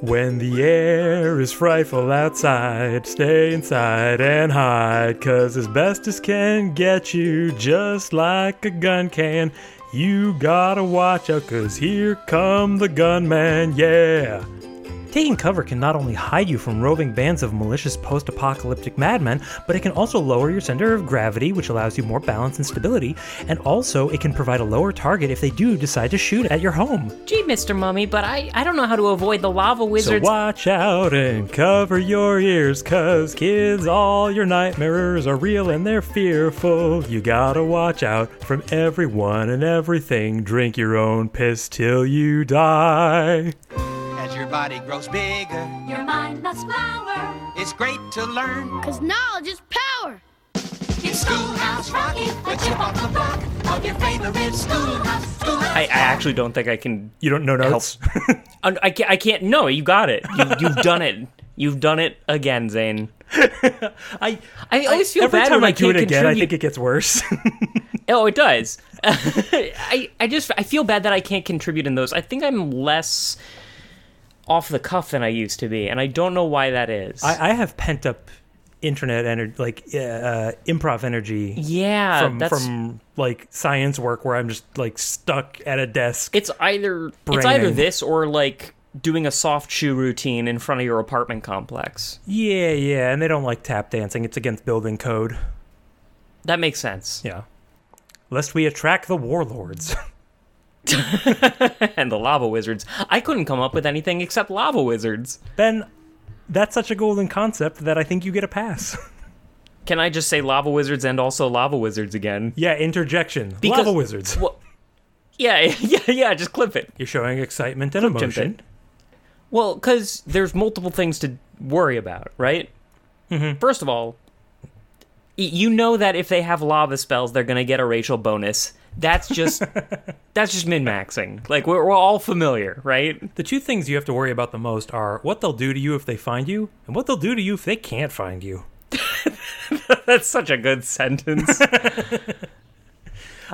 When the air is frightful outside, stay inside and hide, cause asbestos can get you just like a gun can. You gotta watch out, cause here come the gunman, yeah. Taking cover can not only hide you from roving bands of malicious post apocalyptic madmen, but it can also lower your center of gravity, which allows you more balance and stability, and also it can provide a lower target if they do decide to shoot at your home. Gee, Mr. Mummy, but I, I don't know how to avoid the lava wizards. So watch out and cover your ears, cause kids, all your nightmares are real and they're fearful. You gotta watch out from everyone and everything. Drink your own piss till you die. As your body grows bigger, Your mind must flower. it's great to learn. Cause knowledge is power. It's Schoolhouse Rocky, the chip off the block of your favorite schoolhouse. Schoolhouse I, I actually don't think I can. You don't know notes? I, I can't. I can't. No, you got it. You, you've done it. You've done it again, Zane. I, I always feel every bad time when I I do it can't again, I think it gets worse. Oh, it does. I I just I feel bad that I can't contribute in those. I think I'm less off the cuff than I used to be, and I don't know why that is. I, I have pent up internet energy, like uh, improv energy. yeah, from that's from like science work where I'm just like stuck at a desk. it's either it's either this or like doing a soft shoe routine in front of your apartment complex. yeah, yeah, and they don't like tap dancing. It's against building code. That makes sense. Yeah. Lest we attract the warlords. and the lava wizards. I couldn't come up with anything except lava wizards. ben, that's such a golden concept that I think you get a pass. Can I just say lava wizards and also lava wizards again? yeah, interjection. Because- Lava wizards. Well, yeah, yeah, yeah. Just clip it. You're showing excitement and Jump emotion. Well, because there's multiple things to worry about, right? Mm-hmm. First of all, you know that if they have lava spells, they're gonna get a racial bonus. That's just that's just min maxing. Like we're, we're all familiar, right? The two things you have to worry about the most are what they'll do to you if they find you, and what they'll do to you if they can't find you. That's such a good sentence.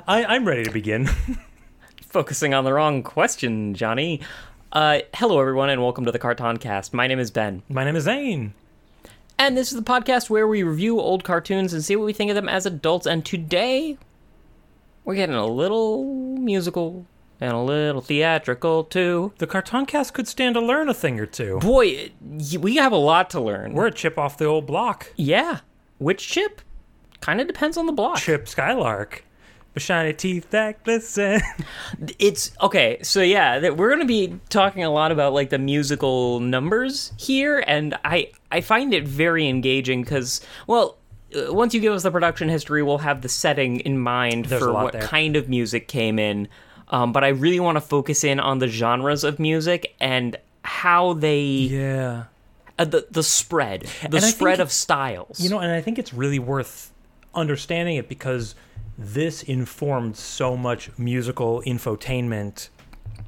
I, I'm ready to begin. Focusing on the wrong question, Johnny. Uh, hello, everyone, and welcome to the Carton Cast. My name is Ben. My name is Zane. And this is the podcast where we review old cartoons and see what we think of them as adults. And today, we're getting a little musical and a little theatrical too. The Cartoon Cast could stand to learn a thing or two. Boy, we have a lot to learn. We're a chip off the old block. yeah. Which chip? Kind of depends on the block. Chip Skylark. The shiny teeth that glisten. It's okay. So yeah, that we're gonna be talking a lot about like the musical numbers here, and I I find it very engaging because well. Uh, Once you give us the production history, we'll have the setting in mind There's for what there. kind of music came in. Um, but I really want to focus in on the genres of music and how they yeah. uh, the the spread, the And I think- spread of styles. You know, and I think it's really worth understanding it because this informed so much musical infotainment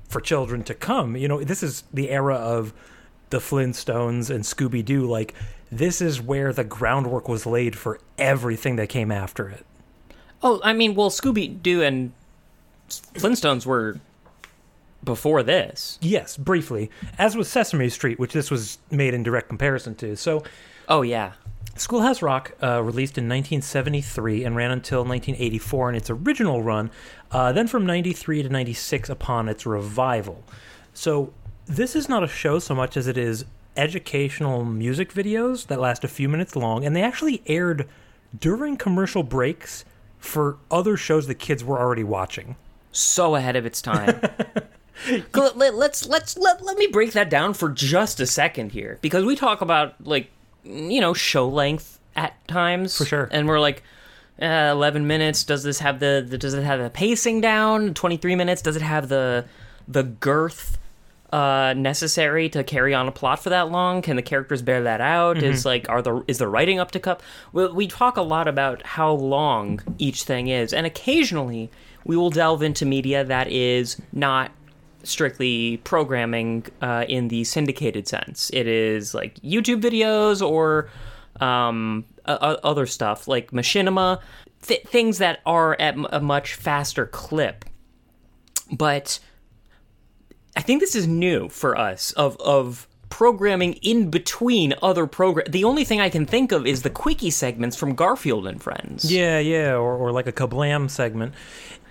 for children to come. You know, this is the era of the Flintstones and Scooby Doo. Like, this is where the groundwork was laid for everything that came after it. oh, I mean, well, Scooby Doo and Flintstones were before this. Yes, briefly, as was Sesame Street, which this was made in direct comparison to. So, Oh yeah. Schoolhouse Rock, uh, released in 1973 and ran until 1984 in its original run, uh, then from 93 to 96 upon its revival. So, this is not a show so much as it is educational music videos that last a few minutes long, and they actually aired during commercial breaks for other shows the kids were already watching. so ahead of its time. let, let, let's let's let, let me break that down for just a second here because we talk about like you know show length at times For sure. and we're like uh, 11 minutes does this have the, the does it have the pacing down 23 minutes does it have the the girth uh, necessary to carry on a plot for that long? Can the characters bear that out? Is like are the is the writing up to cup? We, we talk a lot about how long each thing is, and occasionally we will delve into media that is not strictly programming uh, in the syndicated sense. It is like YouTube videos or um, other stuff like machinima, th- things that are at m- a much faster clip. But I think this is new for us of of programming in between other program. The only thing I can think of is the quickie segments from Garfield and Friends. Yeah, yeah, or, or like a kablam segment.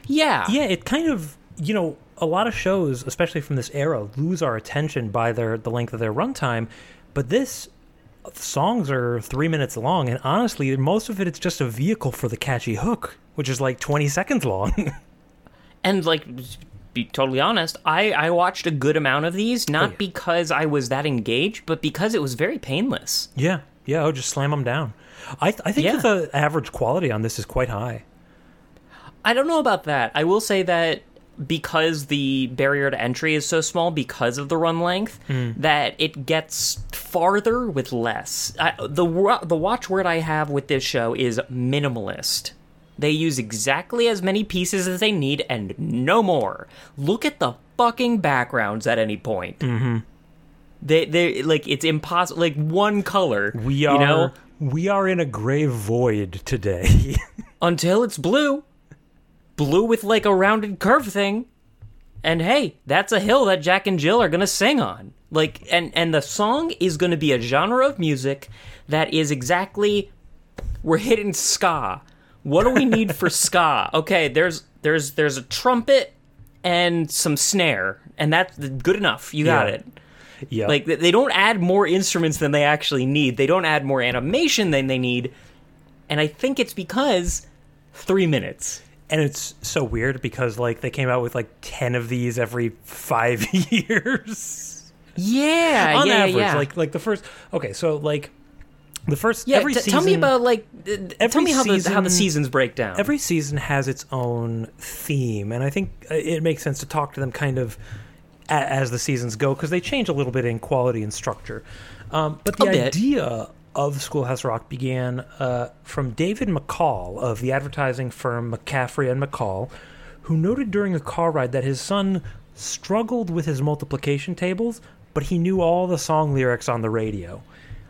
Yeah. Yeah, it kind of you know a lot of shows, especially from this era, lose our attention by their the length of their runtime. But this songs are three minutes long, and honestly, most of it it's just a vehicle for the catchy hook, which is like twenty seconds long. And like be totally honest, I I watched a good amount of these not yeah. because I was that engaged, but because it was very painless. yeah, yeah, oh, just slam them down. I I think Yeah. that the average quality on this is quite high. I don't know about that. I will say that because the barrier to entry is so small because of the run length hmm. that it gets farther with less. I, the the watchword I have with this show is minimalist. They use exactly as many pieces as they need and no more. Look at the fucking backgrounds at any point. Mm-hmm. They they like it's impossible. Like one color. We are you know we are in a gray void today. until it's blue. Blue with like a rounded curve thing. And hey, that's a hill that Jack and Jill are going to sing on. Like and and the song is going to be a genre of music that is exactly we're hitting ska. What do we need for ska? Okay, there's there's there's a trumpet and some snare and that's good enough. You got Yeah. it. yeah, Like they- don't add more instruments than they actually need. They don't add more animation than they need. And I think it's because 3 minutes. and it's so weird because like they came out with like 10 of these every 5 years Yeah, on yeah, average yeah. like like the first okay so like the first yeah, every t- season tell me about like uh, tell me how the how the seasons break down. every season has its own theme and i think uh, it makes sense to talk to them kind of a- as the seasons go because they change a little bit in quality and structure. Um, but the idea of schoolhouse rock began uh, from david mccall of the advertising firm mccaffrey and mccall who noted during a car ride that his son struggled with his multiplication tables but he knew all the song lyrics on the radio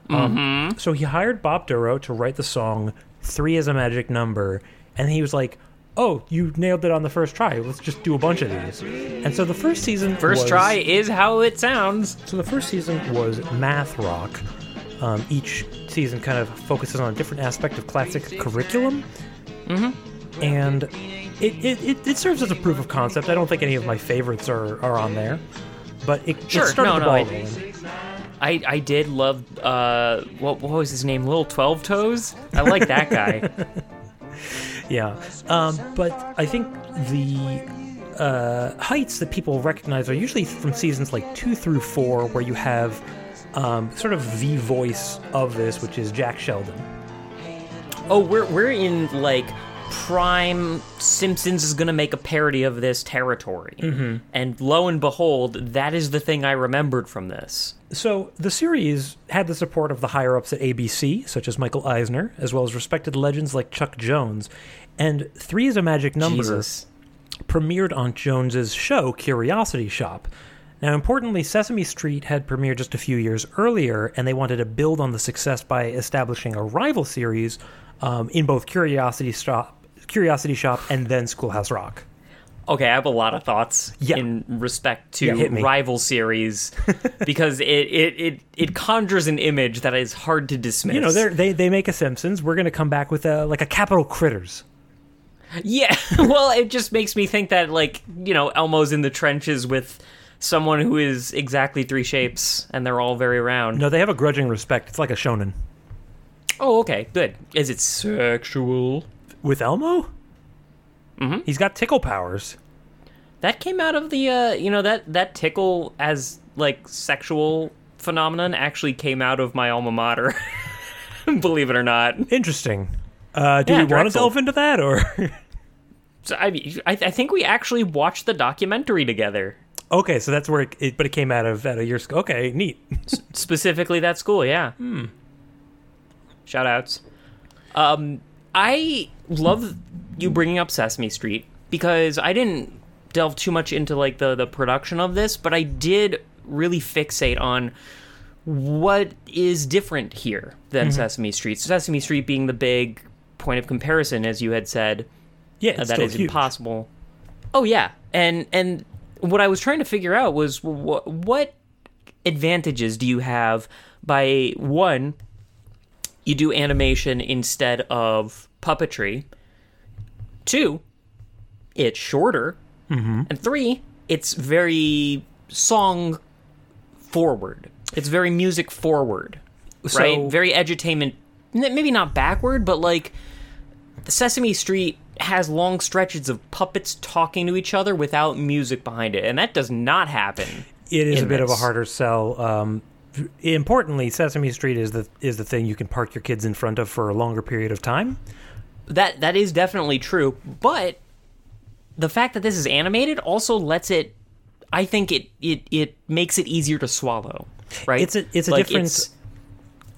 um, so he hired Bob Dorough to write the song Three is a Magic Number, and he was like, Oh, you nailed it on the first try. Let's just do a bunch of these. And so the first season First was- try is how it sounds. So the first season was math rock. Um, each season kind of focuses on a different aspect of classic curriculum. Mm-hmm. And it, it, it, it serves as a proof of concept. I don't think any of my favorites are, are on there. But it, Sure, it started no, the no, ball I- rolling. I, I did love uh what what was his name? Little Twelve Toes. I like that guy. Yeah, um, but I think the uh, heights that people recognize are usually from seasons like two through four, where you have um, sort of the voice of this, which is Jack Sheldon. oh, we're we're in like prime Simpsons is gonna make a parody of this territory, mm-hmm. and lo and behold, that is the thing I remembered from this. So the series had the support of the higher ups at ABC, such as Michael Eisner, as well as respected legends like Chuck Jones. And three is a magic number. Jesus. premiered on Jones's show Curiosity Shop. Now, importantly, Sesame Street had premiered just a few years earlier, and they wanted to build on the success by establishing a rival series um, in both Curiosity Shop, Curiosity Shop, and then Schoolhouse Rock. Okay, I have a lot of thoughts Yeah. in respect to Yeah, rival series because it, it, it, it conjures an image that is hard to dismiss. You know, they they make a Simpsons. We're going to come back with a, like a Capital Critters. Yeah, well, it just makes me think that, like, you know, Elmo's in the trenches with someone who is exactly three shapes and they're all very round. No, they have a grudging respect. It's like a shonen. Oh, okay, good. Is it sexual? With Elmo? Mm-hmm. He's got tickle powers. That came out of the, uh, you know, that, that tickle as, like, sexual phenomenon actually came out of my alma mater. Believe it or not. Interesting. Uh, do Yeah, we want to delve into that, or So, I, mean, I, I think we actually watched the documentary together. okay? So that's where it, it but it came out of out of your school. okay, neat. specifically that school yeah hmm shout outs um i love you bringing up sesame street because i didn't delve too much into like the the production of this but i did really fixate on what is different here than sesame street sesame street being the big point of comparison as you had said Yeah, uh, that is huge. impossible. Oh yeah, and and what I was trying to figure out was what what advantages do you have by one you do animation instead of puppetry. Two it's shorter. And three it's very song forward. It's very music forward So- right? Very edutainment maybe not backward but like sesame street has long stretches of puppets talking to each other without music behind it and that does not happen It is a bit of a harder sell. Um, importantly, Sesame Street is the is the thing you can park your kids in front of for a longer period of time. that that is definitely true but the fact that this is animated also lets it i think it it, it makes it easier to swallow right It's a- it's a Like, different- it's-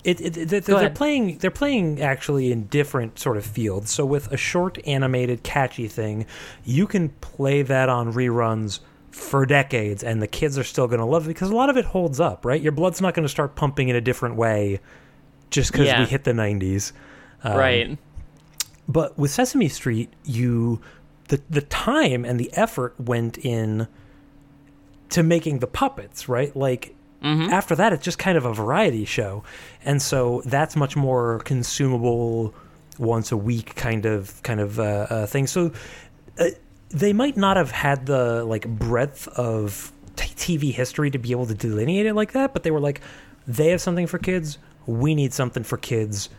It, it, it- they're ahead. playing they're playing actually in different sort of fields. So with a short animated catchy thing, you can play that on reruns for decades and the kids are still going to love it because a lot of it holds up, right? Your blood's not going to start pumping in a different way just cuz Yeah. we hit the 90s. Um, right But with Sesame Street, you the the time and the effort went in to making the puppets, right? Like after that, it's just kind of a variety show, and so that's much more consumable, once a week kind of kind of uh, uh, thing. So uh, they might not have had the like breadth of t- TV history to be able to delineate it like that, but they were like, they have something for kids. We need something for kids.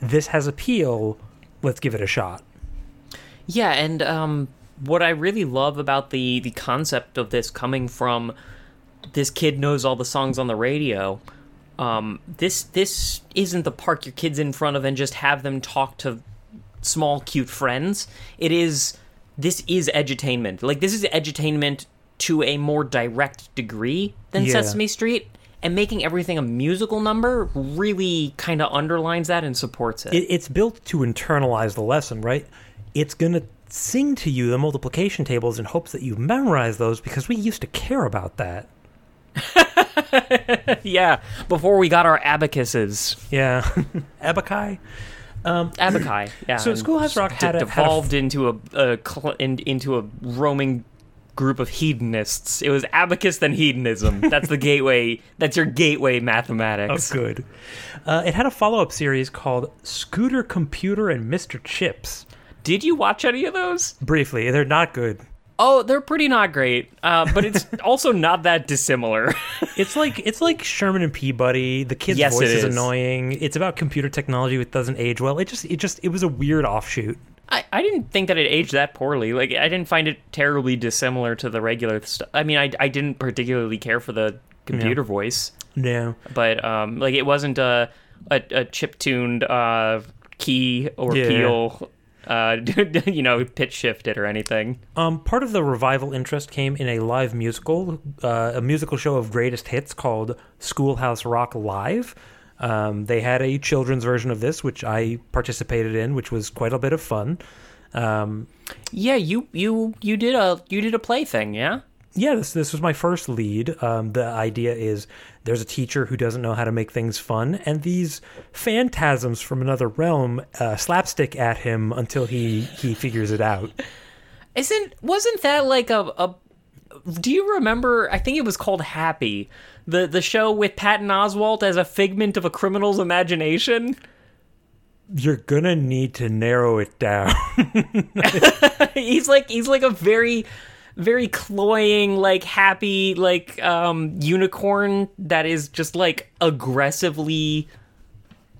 This has appeal. Let's give it a shot. Yeah, and um, what I really love about the the concept of this coming from this kid knows all the songs on the radio. Um, this this isn't the park your kids in front of and just have them talk to small cute friends. It is this is edutainment. Like this is edutainment to a more direct degree than Yeah. Sesame Street. And making everything a musical number really kind of underlines that and supports it. it, it's built to internalize the lesson, right? It's going to sing to you the multiplication tables in hopes that you memorize those because we used to care about that. yeah, before we got our abacuses. Yeah. Abakai? Abakai, yeah. So and Schoolhouse Rock d- had a- had a f- into a, a cl- in, into a roaming group of hedonists. It was abacus then hedonism. That's the gateway. That's your gateway Oh, mathematics. good. Uh, it had a follow up series called Scooter Computer and Mr. Chips. Did you watch any of those? Briefly, they're not good. Oh, they're pretty not great, uh, but it's also not that dissimilar. It's like it's like Sherman and Peabody. The kid's Yes, voice is is. annoying. It's about computer technology which doesn't age well. It just it just it was a weird offshoot. I, I didn't think that it aged that poorly. Like I didn't find it terribly dissimilar to the regular stuff. I mean, I, I didn't particularly care for the computer voice. No. but um, like it wasn't a a, a chip tuned uh, key or Yeah. peel, uh, you know, pitch shifted or anything. Um, part of the revival interest came in a live musical, uh, a musical show of greatest hits called Schoolhouse Rock Live. Um, they had a children's version of this, which I participated in, which was quite a bit of fun. Um, Yeah, you you you did a you did a play thing, yeah. Yeah, this this was my first lead. Um, the idea is there's a teacher who doesn't know how to make things fun, and these phantasms from another realm uh, slapstick at him until he he figures it out. Isn't wasn't that like a, a do you remember I think it was called Happy. The the show with Patton Oswalt as a figment of a criminal's imagination. You're gonna need to narrow it down. he's like he's like a very very cloying like happy like um unicorn that is just like aggressively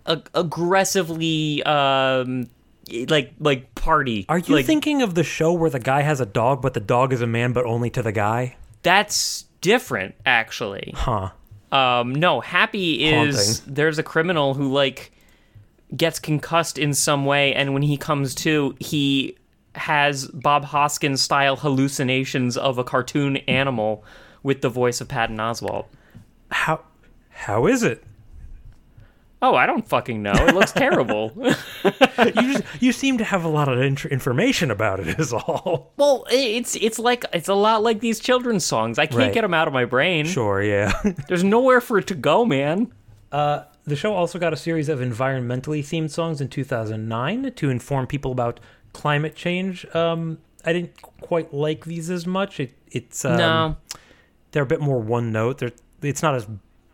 ag- aggressively um like like party Are you like, thinking of the show where the guy has a dog, but the dog is a man, but only to the guy? that's different actually Huh. um no happy is Haunting. there's a criminal who like gets concussed in some way and when he comes to he has bob hoskins style hallucinations of a cartoon animal with the voice of patton oswalt How how is it? oh i don't fucking know it looks terrible You just, you seem to have a lot of int- information about it. Is all. well it's it's like it's a lot like these children's songs i can't Right. get them out of my brain Sure, yeah. there's nowhere for it to go man uh, the show also got a series of environmentally themed songs in 2009 to inform people about climate change. Um, I didn't quite like these as much. It, it's um, no they're a bit more one note. They're it's not as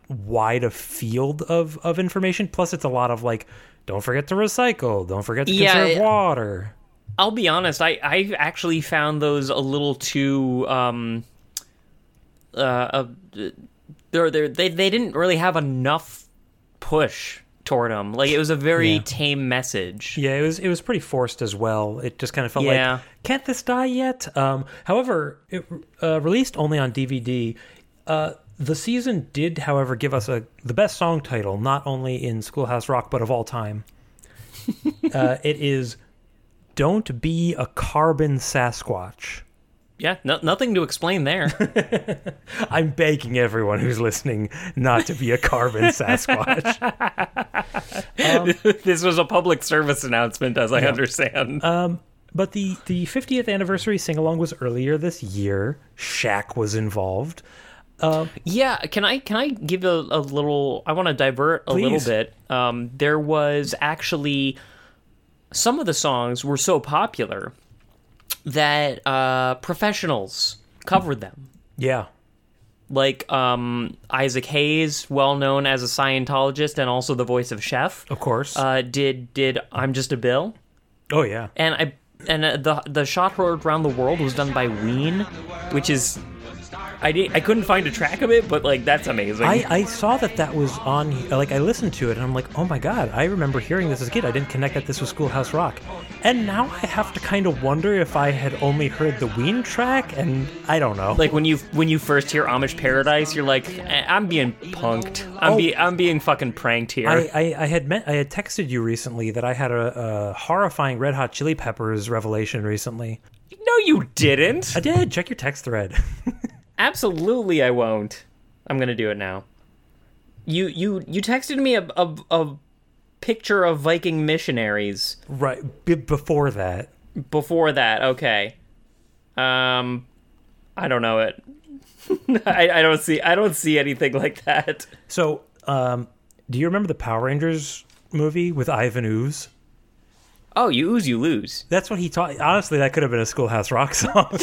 wide a field of of information. Plus, it's a lot of like, don't forget to recycle, don't forget to Yeah, conserve water. I'll be honest. I I actually found those a little too um uh, uh they're, they're, they they didn't really have enough push toward them. Like it was a very Yeah. tame message. Yeah, it was it was pretty forced as well. It just kind of felt Yeah. like, can't this die yet? Um, however, it uh, released only on DVD. Uh, the season did, however, give us a the best song title, not only in Schoolhouse Rock but of all time. uh, it is "Don't Be a Carbon Sasquatch." Yeah, no, nothing to explain there. I'm begging everyone who's listening not to be a carbon Sasquatch. Um, this was a public service announcement, as I understand. Um, but the the 50th anniversary sing along was earlier this year. Shaq was involved. Um, yeah, can I can I give a, a little? I want to divert a little bit. Um, there was actually some of the songs were so popular that uh, professionals covered them. Yeah. Like um, Isaac Hayes, well known as a Scientologist and also the voice of Chef, Of course. uh, did did I'm Just a Bill, oh yeah. and I and uh, the the shot heard around the world was done by Ween, which is I did, I couldn't find a track of it, but like that's amazing. I, I saw that that was on. Like I listened to it and I'm like, oh my god! I remember hearing this as a kid. I didn't connect that this was Schoolhouse Rock, and now I have to kind of wonder if I had only heard the Ween track, and I don't know. like when you when you first hear Amish Paradise, you're like, "Eh, I'm being punked. I'm Oh. be I'm being fucking pranked here. I, I, I had met I had texted you recently that I had a, a horrifying Red Hot Chili Peppers revelation recently. no, you didn't. I did. Check your text thread. Absolutely, I won't. I'm gonna do it now. You you you texted me a a, a picture of Viking missionaries right b- before that. before that. Okay. Um, I don't know it. I, I don't see I don't see anything like that. So, um, do you remember the Power Rangers movie with Ivan Ooze? Oh, you ooze, you lose. That's what he taught. Honestly, that could have been a Schoolhouse Rock song.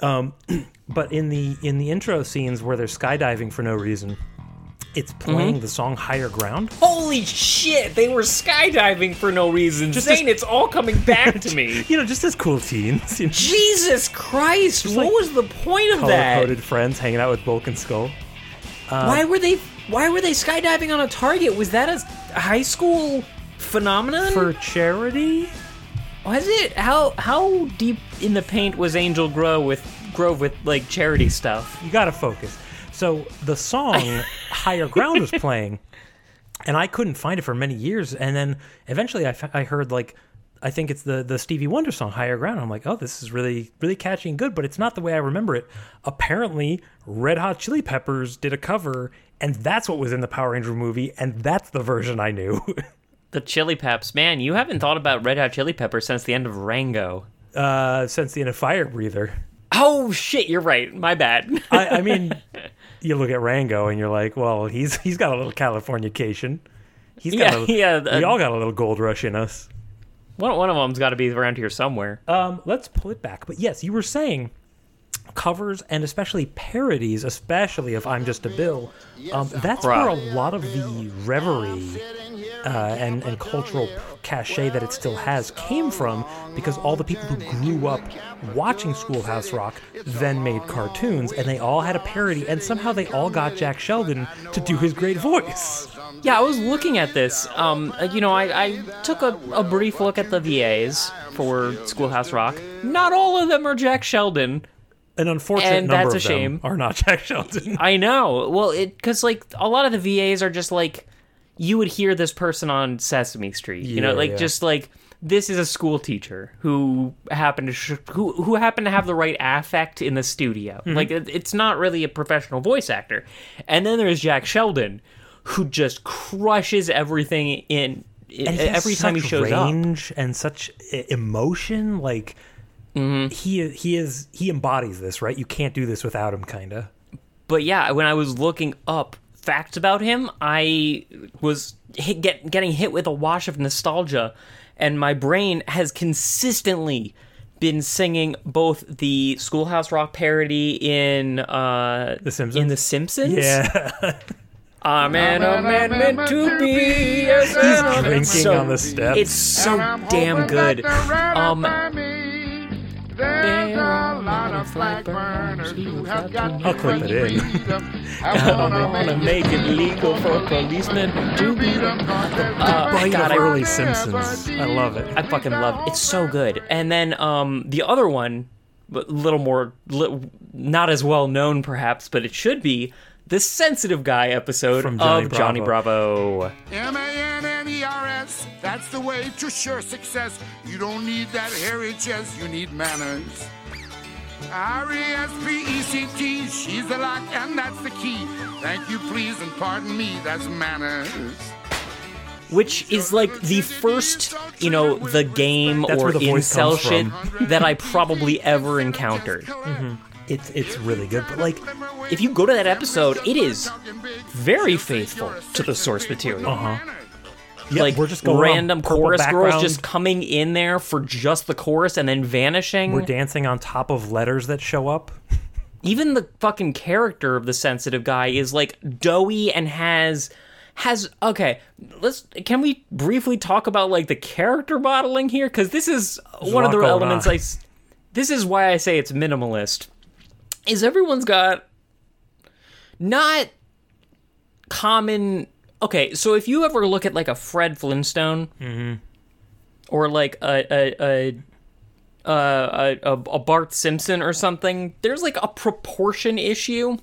um, but in the in the intro scenes where they're skydiving for no reason, it's playing mm-hmm. the song "Higher Ground." Holy shit! They were skydiving for no reason. Just Zane, as- it's all coming back to me. You know, just as cool teens, you know, Jesus Christ! what like was the point of that? color-coded friends hanging out with Bulk and Skull. Uh, why were they? Why were they skydiving on a target? Was that a high school phenomenon? For charity? was it? How how deep in the paint was Angel Grove with Grove with like charity stuff? You gotta focus. So the song "Higher Ground" was playing, and I couldn't find it for many years. And then eventually, I, f- I heard like, I think it's the the Stevie Wonder song "Higher Ground." I'm like, oh, this is really really catchy and good, but it's not the way I remember it. Apparently, Red Hot Chili Peppers did a cover, and that's what was in the Power Ranger movie, and that's the version I knew. The Chili Peps, man, you haven't thought about Red Hot Chili Peppers since the end of Rango. uh, since the end of Fire Breather. Oh shit, you're right. My bad. I, I mean, you look at Rango and you're like, well, he's he's got a little Californication. He's got Yeah, a little, yeah, we uh, all got a little gold rush in us. one one of them's got to be around here somewhere. Um, let's pull it back. But yes, you were saying covers and especially parodies, especially of "I'm Just a Bill." Um, that's Right. where a lot of the reverie uh, and and cultural cachet that it still has came from, because all the people who grew up watching Schoolhouse Rock then made cartoons, and they all had a parody, and somehow they all got Jack Sheldon to do his great voice. Yeah, I was looking at this. Um, uh, you know, I, I took a, a brief look at the VAs for Schoolhouse Rock. Not all of them are Jack Sheldon. An unfortunate And number that's of a them shame. are not Jack Sheldon. I know. Well, it because like a lot of the VAs are just like you would hear this person on Sesame Street. you know, Yeah, like yeah. just like this is a school teacher who happened to sh- who who happened to have the right affect in the studio. Mm-hmm. Like it, it's not really a professional voice actor. And then there's Jack Sheldon, who just crushes everything in. And he has every time he such shows up. range and such e- emotion like Mm-hmm. he he is he embodies this right you can't do this without him kind of But yeah, when I was looking up facts about him, I was hit, get, getting hit with a wash of nostalgia, and my brain has consistently been singing both the Schoolhouse Rock parody in uh The Simpsons? in The Simpsons. Yeah. I'm an a man meant to be. He's drinking so, on the steps. It's so damn good. Um, There's a lot of flag burners who have got I'll clip it in. I wanna make it legal for policemen to beat them. Uh, Bite God, I early Simpsons. I love it. I fucking love it. It's so good. And then um, the other one, but a little more, li- not as well known perhaps, but it should be the sensitive guy episode From Johnny of Johnny Bravo. M-A-N-N-E-R-S. E That's the way to sure success. You don't need that hairy chest, you need manners. R-E-S-P-E-C-T, she's the lock and that's the key. Thank you, please, and pardon me, that's manners. which is like the first, you know, the game That's or where the incel shit that I probably ever encountered. Mm-hmm. It's it's really good, but like, If you go to that episode, it is very faithful to the source material. uh huh. Yeah, like we're just going random chorus girls just coming in there for just the chorus and then vanishing. We're dancing on top of letters that show up. Even the fucking character of the sensitive guy is like doughy and has has okay. Let's can we briefly talk about like the character modeling here because this is one of the elements on. I. This is why I say it's minimalist. Is everyone's got not common okay so if you ever look at like a fred flintstone or like a a, a uh, a, a, bart simpson or something there's like a proportion issue.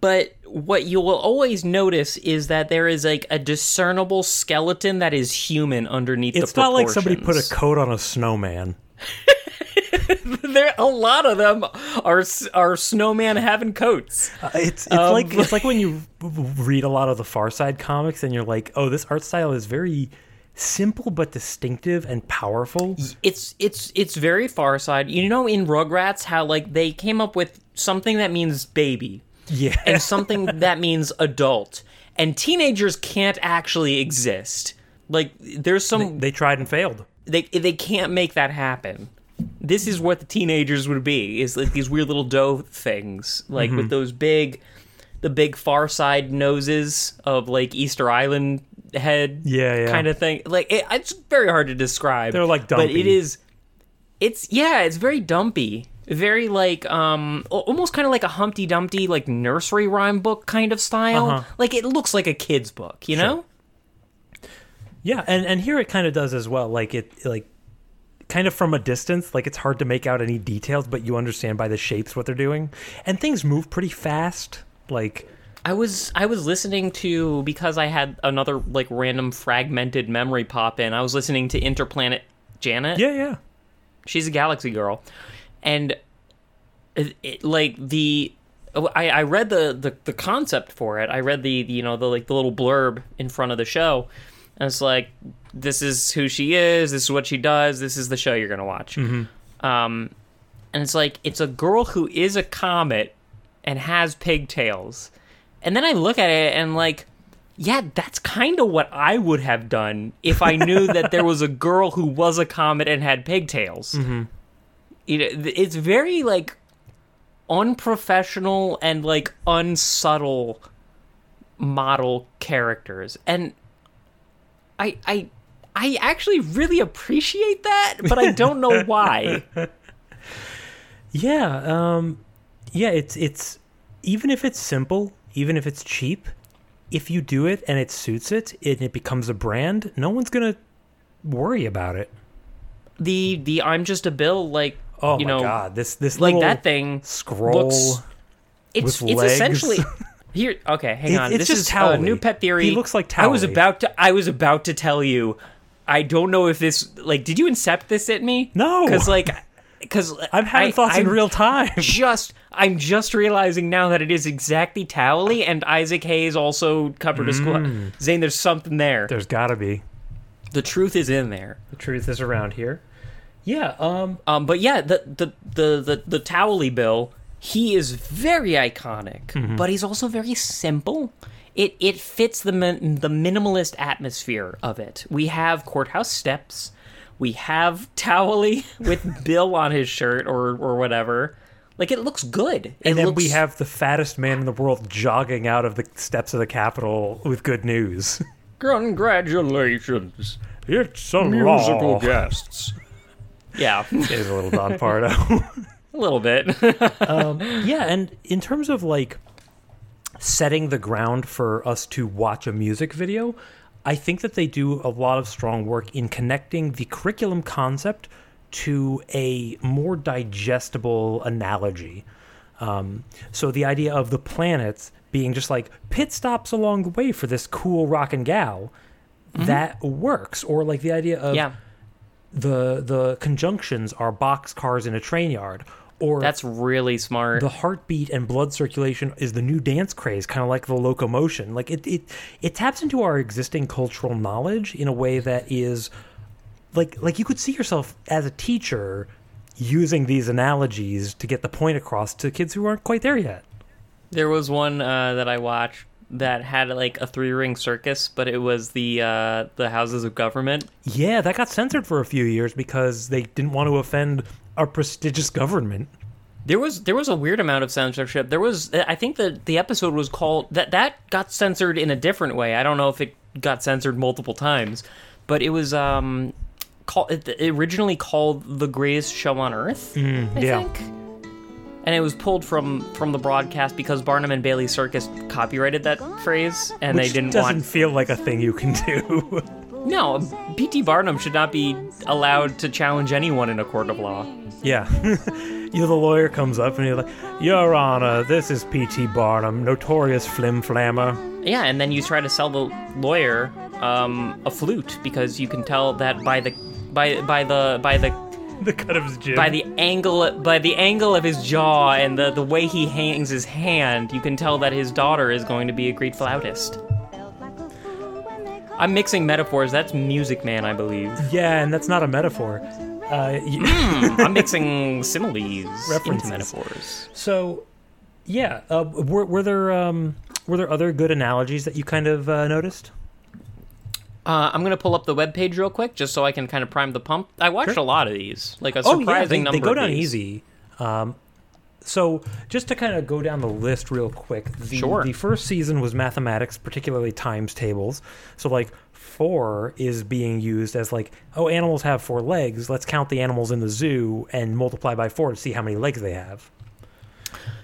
But what you will always notice is that there is like a discernible skeleton that is human underneath It's the not like somebody put a coat on a snowman. there a lot of them are are snowman having coats Uh, It's it's Um, like it's like when you read a lot of the Far Side comics and you're like, oh, this art style is very simple but distinctive and powerful. it's it's it's very far side. You know, in Rugrats, how like they came up with something that means baby Yeah, and something that means adult, and teenagers can't actually exist. Like there's some they tried and failed. they they can't make that happen. This is what the teenagers would be is like these weird little dough things, like Mm-hmm. with those big, the big far side noses of like Easter Island head, Yeah, yeah. kind of thing. Like it, it's very hard to describe. They're, like, but it is. It's yeah, it's very dumpy, very like um almost kind of like a Humpty Dumpty like nursery rhyme book kind of style. Uh-huh. Like it looks like a kid's book, you know. Yeah, and and here it kind of does as well. Like it like kind of from a distance, like it's hard to make out any details, but you understand by the shapes what they're doing. And things move pretty fast. Like I was I was listening to because I had another like random fragmented memory pop in. I was listening to Interplanet Janet. yeah, yeah. She's a galaxy girl, and it, it, like the oh, I, I read the, the the concept for it. I read the, the you know the like the little blurb in front of the show, and it's like this is who she is. This is what she does. This is the show you're gonna watch. Um, and it's like it's a girl who is a comet and has pigtails, and then I look at it and like. Yeah, that's kind of what I would have done if I knew that there was a girl who was a comet and had pigtails. You know, th- it's very like unprofessional and like unsubtle model characters, and I I I actually really appreciate that, but I don't know why. Yeah, um yeah, it's it's even if it's simple, even if it's cheap, if you do it and it suits it and it becomes a brand, no one's going to worry about it. the the I'm just a bill like Oh you my know god, this this like that thing scroll looks- it's it's legs. essentially here okay hang It- on it's this just is a Towelie. new pet theory He looks like I was about to I was about to tell you I don't know if this like did you incept this at me No. because like because I'm having thoughts in real time. just I'm just realizing now that it is exactly Towelie and Isaac Hayes also covered a school. Zane, there's something there. Mm. There's got to be. The truth is in there. The truth is around here. Yeah, um Um, but yeah, the the the the, the Towelie Bill, he is very iconic, Mm-hmm. but he's also very simple. It it fits the min- the minimalist atmosphere of it. We have courthouse steps. We have Towelie with Bill on his shirt or or whatever. Like it looks good. It And then looks, we have the fattest man in the world jogging out of the steps of the Capitol with good news. congratulations, It's a musical guests. Yeah, Is a little Don Pardo. a little bit. Um, yeah, and in terms of like setting the ground for us to watch a music video, I think that they do a lot of strong work in connecting the curriculum concept to a more digestible analogy. Um, so the idea of the planets being just like pit stops along the way for this cool rock and gal, that works. Or like the idea of yeah, the the conjunctions are box cars in a train yard. Or that's really smart. the heartbeat and blood circulation is the new dance craze, kind of like the locomotion. Like it, it, it taps into our existing cultural knowledge in a way that is like like you could see yourself as a teacher using these analogies to get the point across to kids who aren't quite there yet. There was one uh, that I watched that had like a three ring circus, but it was the uh, the houses of government. Yeah, that got censored for a few years because they didn't want to offend our prestigious government. There was there was a weird amount of censorship. There was I think that the episode was called that that got censored in a different way. I don't know if it got censored multiple times, but it was um called it originally called the greatest show on earth. I yeah. think. And it was pulled from from the broadcast because Barnum and Bailey Circus copyrighted that phrase, and Which they didn't doesn't want. feel like a thing you can do. No, P.T. Barnum should not be allowed to challenge anyone in a court of law. Yeah. you know, the lawyer comes up and he's like, Your Honor, this is P.T. Barnum, notorious flim flammer. Yeah, and then you try to sell the lawyer um, a flute because you can tell that by the by by the by the The cut of his jib. by the angle by the angle of his jaw and the the way he hangs his hand, you can tell that his daughter is going to be a great flautist. I'm mixing metaphors. That's Music Man, I believe. yeah, and that's not a metaphor. Uh, y- I'm mixing similes into metaphors. so, yeah, uh, were, were there um, were there other good analogies that you kind of uh, noticed? Uh, I'm gonna pull up the webpage real quick just so I can kind of prime the pump. I watched Sure. a lot of these, like a Oh, surprising yeah, they, number. they go down easy. Um, so, just to kind of go down the list real quick, the, Sure. the first season was mathematics, particularly times tables. So, like, four is being used as, like, oh, animals have four legs. Let's count the animals in the zoo and multiply by four to see how many legs they have.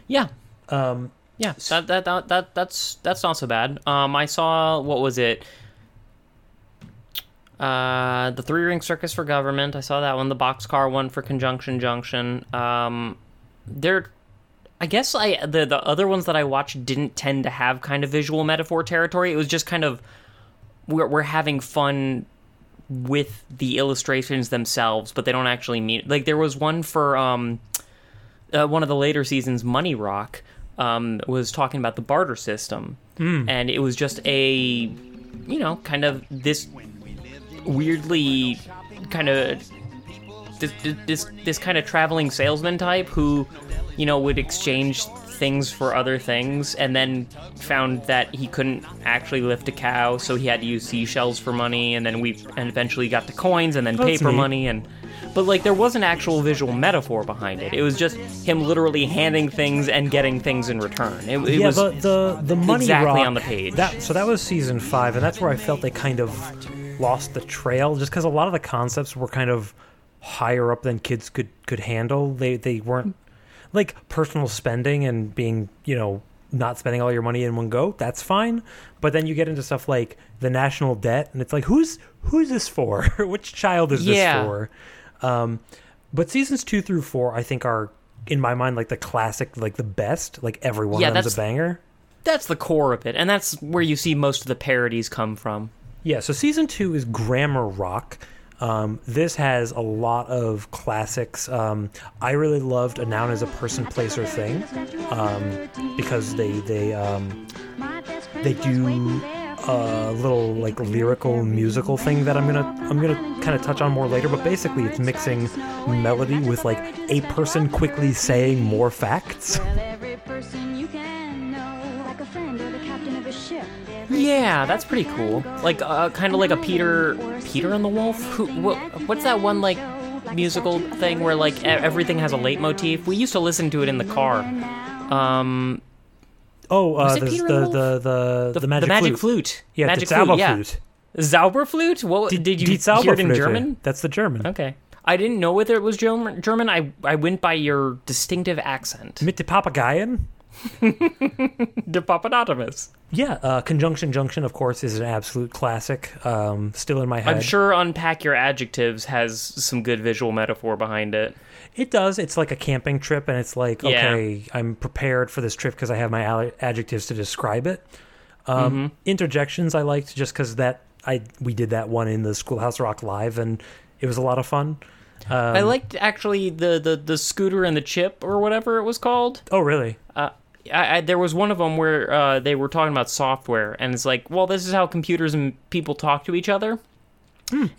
Yeah. Um, Yeah, that, that that that that's that's not so bad. Um, I saw what was it? Uh, the three ring circus for government. I saw that one. The boxcar one for conjunction junction. Um, there, I guess I the the other ones that I watched didn't tend to have kind of visual metaphor territory. It was just kind of we're we're having fun with the illustrations themselves, but they don't actually mean like there was one for um uh, one of the later seasons, Money Rock, um, was talking about the barter system, and it was just a, you know, kind of this weirdly kind of this this this kind of traveling salesman type who, you know, would exchange things for other things, and then found that he couldn't actually lift a cow, so he had to use seashells for money, and then we and eventually got the coins, and then That's paper neat. money, and but like there was an actual visual metaphor behind it. It was just him literally handing things and getting things in return. It, it yeah, was the, the the money exactly rock, on the page. That so that was season five, and that's where I felt they kind of lost the trail, just because a lot of the concepts were kind of higher up than kids could could handle. They they weren't like personal spending and being you know not spending all your money in one go. That's fine, but then you get into stuff like the national debt, and it's like who's who's this for? Which child is Yeah. this for? Um, but seasons two through four, I think, are in my mind like the classic, like the best. Like every one Yeah, them's a banger. that's the core of it, and that's where you see most of the parodies come from. Yeah, so season two is Grammar Rock. Um, this has a lot of classics. Um, I really loved a noun as a person, place, or thing um, because they they um, they do a little like lyrical musical thing that I'm gonna I'm gonna kind of touch on more later. But basically, it's mixing melody with like a person quickly saying more facts. Yeah, that's pretty cool. Like, uh, kind of like a Peter, Peter and the Wolf. Who, what, what's that one like musical thing where like everything has a leitmotif? We used to listen to it in the car. Um, Oh, uh, the, the, the the, the, the, the magic, magic flute. flute. Yeah, magic the Zauberflöte. flute. Yeah, Zauberflöte. What Die- did you hear it in German? That's the German. Okay, I didn't know whether it was German. German. I I went by your distinctive accent. Mit the Papageien? De Papadatomus. Yeah, uh, Conjunction Junction, of course, is an absolute classic. Um, still in my head. I'm sure Unpack Your Adjectives has some good visual metaphor behind it. It does. It's like a camping trip, and it's like, Yeah. okay, I'm prepared for this trip because I have my adjectives to describe it. Um, Mm-hmm. Interjections I liked just because that I we did that one in the Schoolhouse Rock live, and it was a lot of fun. Um, I liked actually the, the the scooter and the chip or whatever it was called. Oh, really? I, I, there was one of them where uh, they were talking about software, and it's like, well, this is how computers and people talk to each other,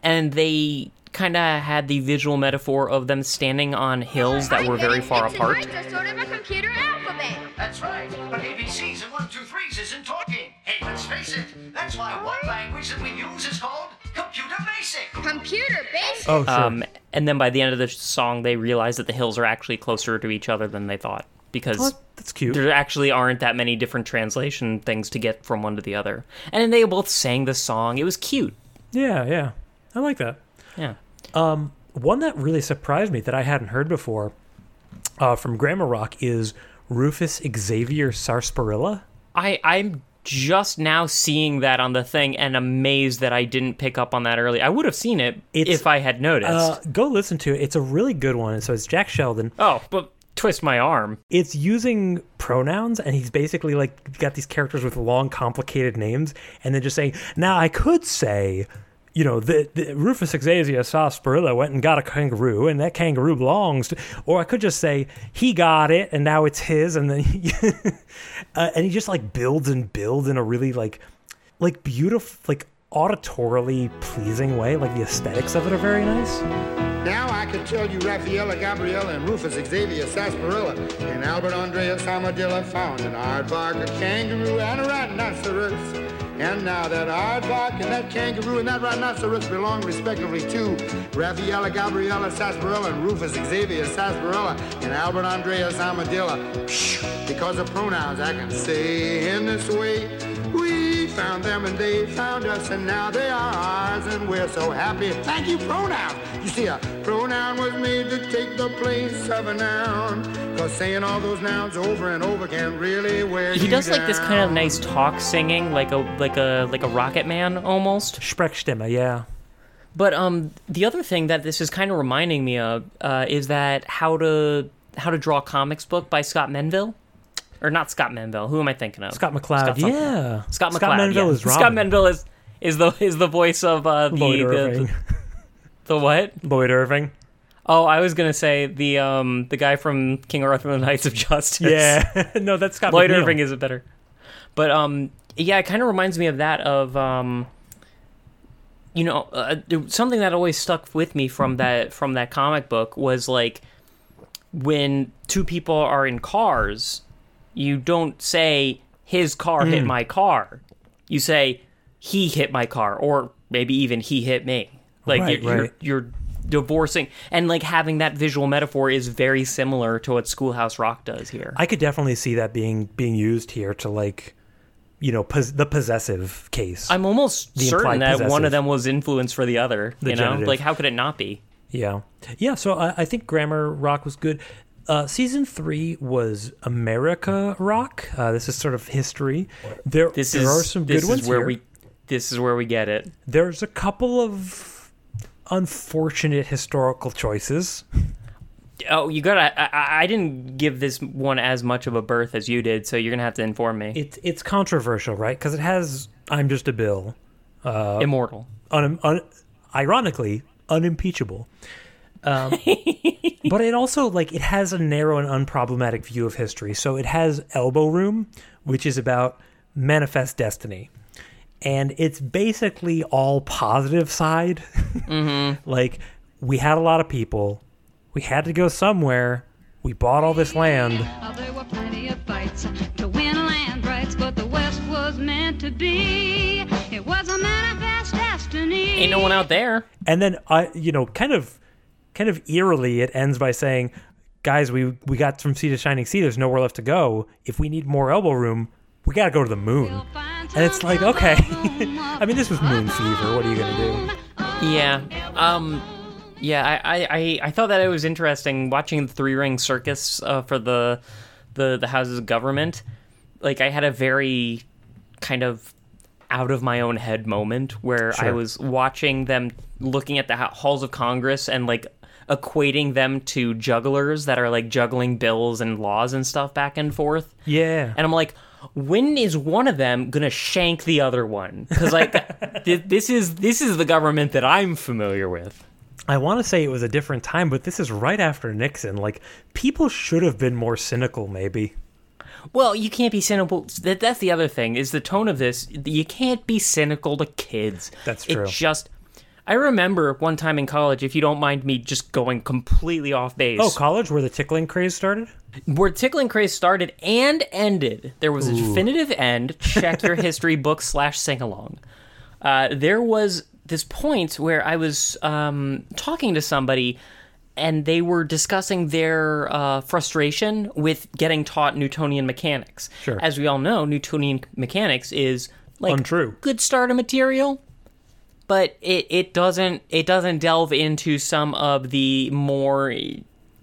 and they kind of had the visual metaphor of them standing on hills that were very far apart. It's sort of a computer alphabet. That's right. But ABCs and one, two, threes isn't talking. Hey, let's face it. That's why one language that we use is called computer basic. Computer basic. Oh, sure. Um, and then by the end of the song, they realized that the hills are actually closer to each other than they thought because Oh, that's cute. there actually aren't that many different translation things to get from one to the other. And they both sang the song. It was cute. Yeah, yeah. I like that. Yeah. One that really surprised me that I hadn't heard before uh, from Grammar Rock is Rufus Xavier Sarsaparilla. I I'm just now seeing that on the thing and amazed that I didn't pick up on that early. I would have seen it It's- if I had noticed. Uh, go listen to it. It's a really good one. So it's Jack Sheldon. oh, but twist my arm. It's using pronouns, and he's basically like got these characters with long, complicated names, and then just saying, "Now I could say." You know, the, the Rufus Xavier Sarsaparilla went and got a kangaroo, and that kangaroo belongs to. Or I could just say he got it, and now it's his, and then, he, uh, and he just like builds and builds in a really like, like beautiful, like auditorily pleasing way. Like the aesthetics of it are very nice. Now I can tell you Raffaella Gabriella and Rufus Xavier Sarsaparilla and Albert Andreas Armadillo found an aardvark, a kangaroo, and a rhinoceros. And now that aardvark and that kangaroo and that rhinoceros belong respectively to Raffaella Gabriella Sarsaparilla and Rufus Xavier Sarsaparilla and Albert Andreas Armadillo. Because of pronouns I can say in this way. We found them and they found us and now they are ours and we're so happy. Thank you, pronoun. You see, a pronoun was made to take the place of a noun. Cause saying all those nouns over and over can really wear He you does like this kind of nice talk singing, like a like a like a Rocket Man almost. Sprechstimme, yeah. But um, the other thing that this is kind of reminding me of uh, is that how to how to draw comics book by Scott Menville, or not Scott Menville. Who am I thinking of? Scott McCloud, Scott yeah. Scott McCloud. Scott Menville yeah. is Robin. Scott Menville is is the is the voice of uh, the, Lloyd the, Irving. the the what? Lloyd Irving. Oh, I was gonna say the um the guy from King Arthur and the Knights of Justice. Yeah, no, that's Scott. Lloyd McNeil. Irving is it better. But um, yeah, it kind of reminds me of that of um, you know, uh, something that always stuck with me from that from that comic book was like when two people are in cars, you don't say his car Hmm. hit my car. You say he hit my car, or maybe even he hit me. Like Right, you're, right. you're you're divorcing, and like having that visual metaphor is very similar to what Schoolhouse Rock does here. I could definitely see that being being used here to like, you know, pos- the possessive case. I'm almost certain that one of them was influenced for the other. The you know, genitive. like how could it not be? yeah, yeah. So I, I think Grammar Rock was good. Uh, season three was America Rock. Uh, this is sort of history. There, This there is are some good ones is where here. we this is where we get it. There's a couple of unfortunate historical choices. Oh, you gotta. I, I- didn't give this one as much of a birth as you did, so you're gonna have to inform me. It's it's controversial, right? Because it has "I'm just a bill," Immortal. un, un, ironically unimpeachable. Um, but it also like it has a narrow and unproblematic view of history. So it has Elbow Room, which is about manifest destiny, and it's basically all positive side. Mm-hmm. like we had a lot of people, we had to go somewhere. We bought all this land. Now there were plenty of fights to win land rights, but the West was meant to be. It was a manifest destiny. Ain't no one out there. And then I, you know, kind of, kind of eerily, it ends by saying, "Guys, we we got from sea to shining sea. There's nowhere left to go. If we need more elbow room, we got to go to the moon." And it's like, okay, I mean, this was moon fever. What are you gonna do? Yeah. Um. Yeah. I, I, I, thought that it was interesting watching the three ring circus uh, for the the the houses of government. Like I had a very kind of out of my own head moment where I was watching them looking at the halls of Congress and like equating them to jugglers that are like juggling bills and laws and stuff back and forth. Yeah, And I'm like, when is one of them gonna shank the other one? Because like, th- this is this is the government that I'm familiar with. I want to say it was a different time, but this is right after Nixon. Like, people should have been more cynical, maybe. Well, you can't be cynical. That, that's the other thing is the tone of this. You can't be cynical to kids. That's It true. just. I remember one time in college, if you don't mind me just going completely off base. Oh, college, where the tickling craze started? where tickling craze started and ended there was a definitive end check your history book slash sing along uh, there was this point where i was um, talking to somebody and they were discussing their uh, frustration with getting taught newtonian mechanics Sure. as we all know newtonian mechanics is like Untrue. good starter material but it, it doesn't it doesn't delve into some of the more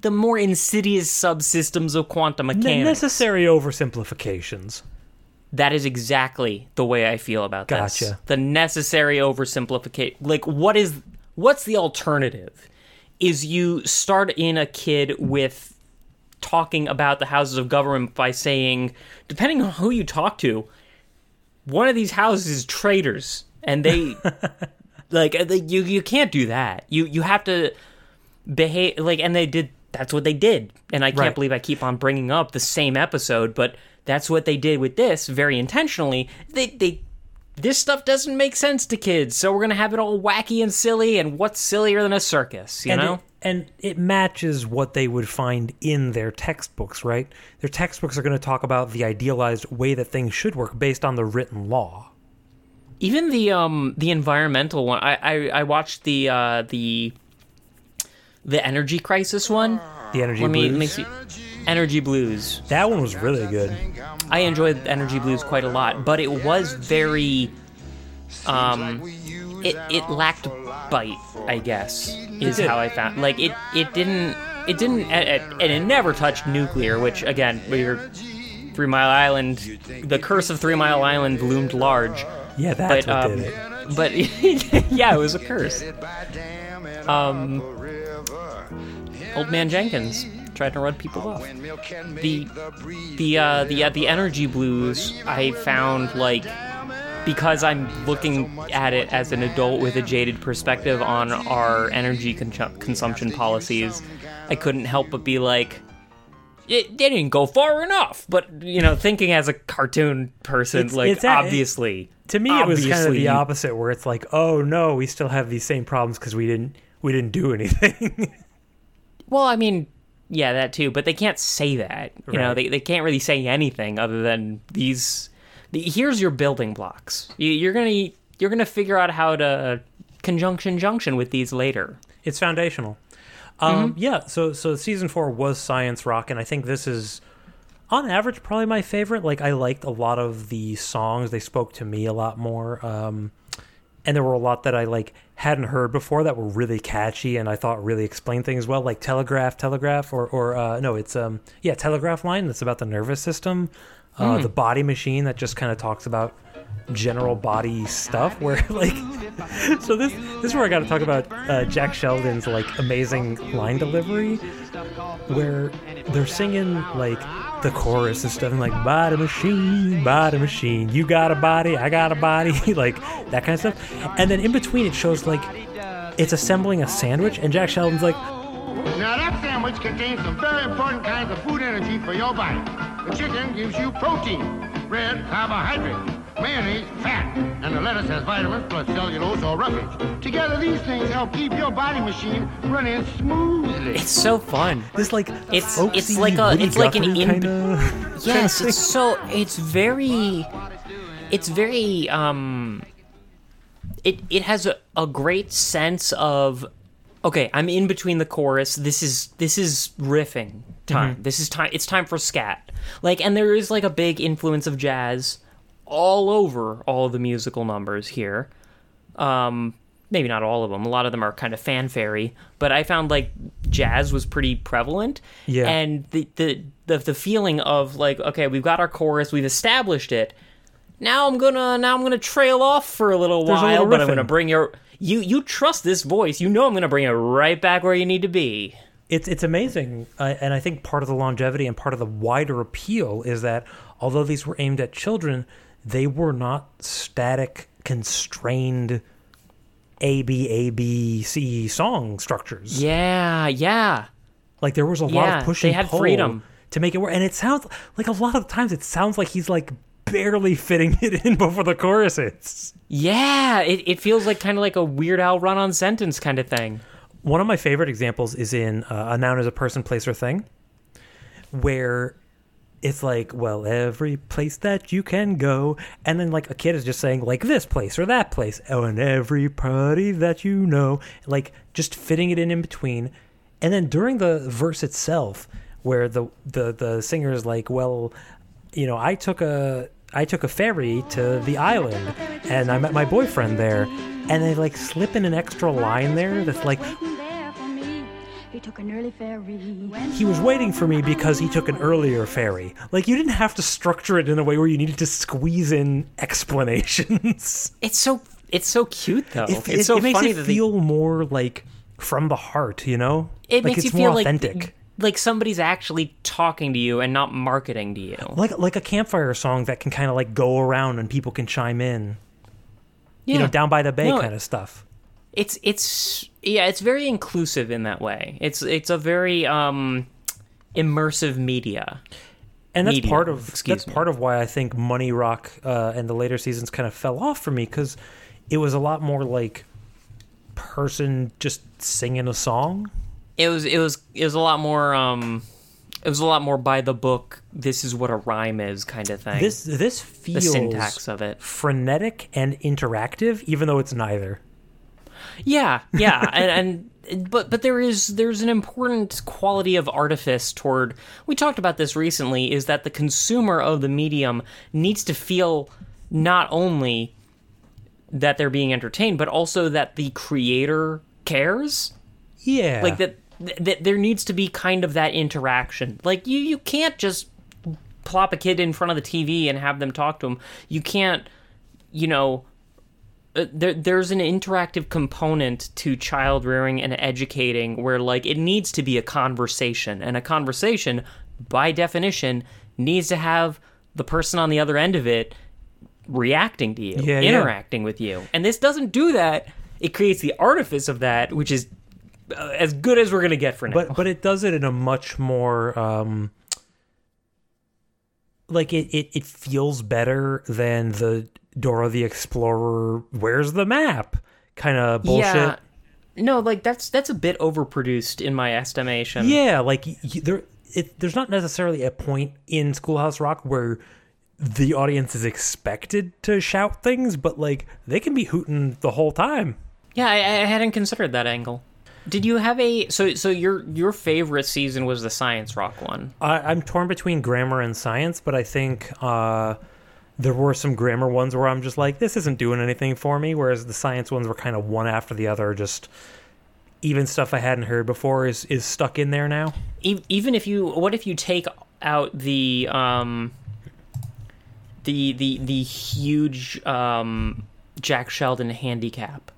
the more insidious subsystems of quantum mechanics. necessary oversimplifications. that is exactly the way I feel about this. Gotcha. The necessary oversimplification. Like, what is what's the alternative? Is you start in a kid with talking about the houses of government by saying, depending on who you talk to, one of these houses is traitors, and they like uh, you you can't do that. You you have to behave like, and they did. That's what they did, and I can't Right. believe I keep on bringing up the same episode, but that's what they did with this very intentionally. They they. This stuff doesn't make sense to kids, so we're gonna have it all wacky and silly. And what's sillier than a circus, you and know? It, and it matches what they would find in their textbooks, right? Their textbooks are going to talk about the idealized way that things should work based on the written law. Even the um the environmental one, I I, I watched the uh the the energy crisis one. The energy Let me, blues. let me. Energy Blues. That one was really good. I enjoyed Energy Blues quite a lot, but it was very um it it lacked bite, I guess. Is how I found. Like it it didn't it didn't and it, and it never touched nuclear, which again, we're Three Mile Island, the curse of Three Mile Island loomed large. Yeah, that's But what um, did it. but yeah, it was a curse. Um, Old Man Jenkins tried to run people off. The the uh, the uh, the energy blues I found like because I'm looking at it as an adult with a jaded perspective on our energy con- consumption policies, I couldn't help but be like. It, they didn't go far enough, but you know, thinking as a cartoon person, It's- like it's obviously, To me, it was kind of the opposite, where it's like, oh no, we still have these same problems because we didn't we didn't do anything. Well, I mean, yeah, that too, but they can't say that. You know, they, they can't really say anything other than these. The, here's your building blocks. You, you're gonna you're gonna figure out how to conjunction junction with these later. it's foundational. Um, Mm-hmm. Yeah, so so season four was science rock, and I think this is, on average, probably my favorite. Like I liked a lot of the songs; they spoke to me a lot more. Um, and there were a lot that I like hadn't heard before that were really catchy, and I thought really explained things well, like telegraph, telegraph, or or uh, no, it's um yeah, telegraph line that's about the nervous system, uh, the body machine that just kind of talks about general body stuff where like so this this is where I got to talk about uh, Jack Sheldon's like amazing line delivery, where they're singing like the chorus and stuff and like body machine, body machine, you got a body, I got a body, like that kind of stuff, and then in between it shows like it's assembling a sandwich, and Jack Sheldon's like, Now that sandwich contains some very important kinds of food energy for your body. The chicken gives you protein, bread, carbohydrate, mayonnaise, fat, and the lettuce has vitamins plus cellulose or roughage. Together, these things help keep your body machine running smoothly. It's so fun. this like It's- folksy, it's like a- Woody it's like an Guthrie in- kinda, Yes, it's so it's very it's very um it it has a, a great sense of okay i'm in between the chorus this is this is riffing time this is time it's time for scat like and there is like a big influence of jazz all over all of the musical numbers here. Um maybe not all of them. A lot of them are kind of fanfare but i found like jazz was pretty prevalent. Yeah. and the, the the the feeling of like okay we've got our chorus we've established it. Now i'm gonna now i'm gonna trail off for a little There's a while little but i'm gonna bring your you you trust this voice. You know i'm gonna bring it right back where you need to be. It's it's amazing, uh, and I think part of the longevity and part of the wider appeal is that although these were aimed at children, they were not static, constrained A B A B C song structures. yeah yeah Like there was a lot of pushing they had pull freedom. to make it work, and it sounds like a lot of times it sounds like he's like barely fitting it in before the chorus hits. yeah it, it feels like kind of like a weird al run-on sentence kind of thing One of my favorite examples is in uh, A Noun is a Person, Place, or Thing, where it's like, well, every place that you can go. And then, like, a kid is just saying, like, this place or that place. Oh, and every party that you know. Like, just fitting it in in between. And then during the verse itself, where the, the, the singer is like, well, you know, I took a. I took a ferry to the island and I met my boyfriend there. And they like slip in an extra line there that's like, took an early ferry. he was waiting for me because he took an earlier ferry. Like you didn't have to structure it in a way where you needed to squeeze in explanations. it's so it's so cute though It, it's it- so it makes funny it that they- feel more like from the heart, you know? it like makes it's you feel more like authentic. like somebody's actually talking to you and not marketing to you like like a campfire song that can kind of like go around and people can chime in. You know, down by the bay No, kind of stuff. It's it's yeah it's very inclusive in that way it's it's a very um immersive media and that's medium, part of that's me. part of why I think Money Rock uh, and the later seasons kind of fell off for me because it was a lot more like person just singing a song. it was it was it was a lot more um it was a lot more by the book this is what a rhyme is kind of thing This this the feels syntax of it frenetic and interactive, even though it's neither. Yeah yeah and, and but but there is there's an important quality of artifice toward we talked about this recently is that the consumer of the medium needs to feel not only that they're being entertained but also that the creator cares. Yeah, like that, that there needs to be kind of that interaction. Like you you can't just plop a kid in front of the tv and have them talk to them you can't you know there, there's an interactive component to child rearing and educating where like it needs to be a conversation and a conversation by definition needs to have the person on the other end of it reacting to you Yeah, yeah. interacting with you. And this doesn't do that. It creates the artifice of that which is uh, as good as we're gonna get for now. But but it does it in a much more um like it, it it feels better than the Dora the Explorer where's the map kind of bullshit. yeah no like that's that's a bit overproduced in my estimation Yeah, like y- y- there, it, there's not necessarily a point in Schoolhouse Rock where the audience is expected to shout things, but like they can be hooting the whole time. Yeah, I, I hadn't considered that angle. Did you have a so so your your favorite season was the science rock one? I, I'm torn between grammar and science, but I think uh, there were some grammar ones where I'm just like, this isn't doing anything for me, whereas the science ones were kind of one after the other, just even stuff I hadn't heard before is is stuck in there now. Even if you what if you take out the um the the the huge um Jack Sheldon handicap?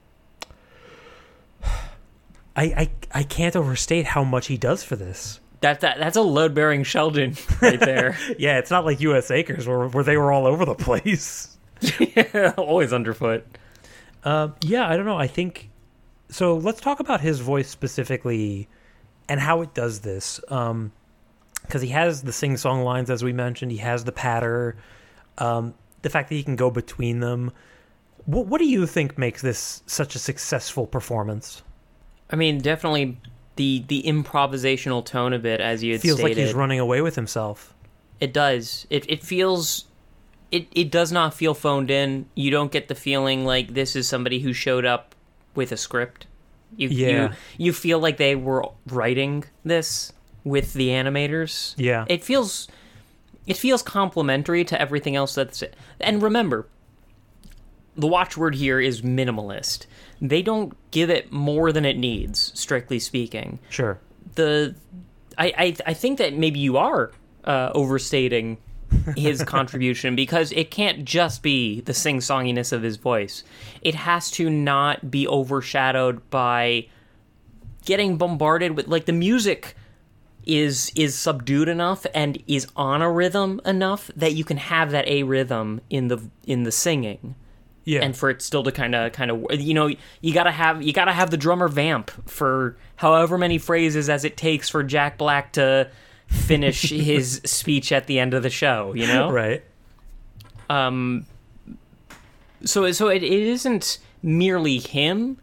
I, I I can't overstate how much he does for this. That that that's a load bearing Sheldon right there. Yeah, it's not like U.S. Acres where where they were all over the place. Always underfoot. Um, yeah, I don't know. I think so. Let's talk about his voice specifically and how it does this. Um, because he has the sing song lines, as we mentioned. He has the patter. Um, the fact that he can go between them. What What do you think makes this such a successful performance? I mean, definitely the the improvisational tone of it, as you had Feels like he's running away with himself. It does. It it feels it it does not feel phoned in. You don't get the feeling like this is somebody who showed up with a script. You Yeah. you, you feel like they were writing this with the animators. Yeah. It feels it feels complementary to everything else that's and remember the watchword here is minimalist. They don't give it more than it needs, strictly speaking Sure. the I, I I think that maybe you are uh, overstating his contribution because it can't just be the sing songiness of his voice. It has to not be overshadowed by getting bombarded with like the music is is subdued enough and is on a rhythm enough that you can have that a rhythm in the in the singing Yeah. and for it still to kind of kind of you know you gotta have you gotta have the drummer vamp for however many phrases as it takes for jack black to finish his speech at the end of the show you know right. um so so it, it isn't merely him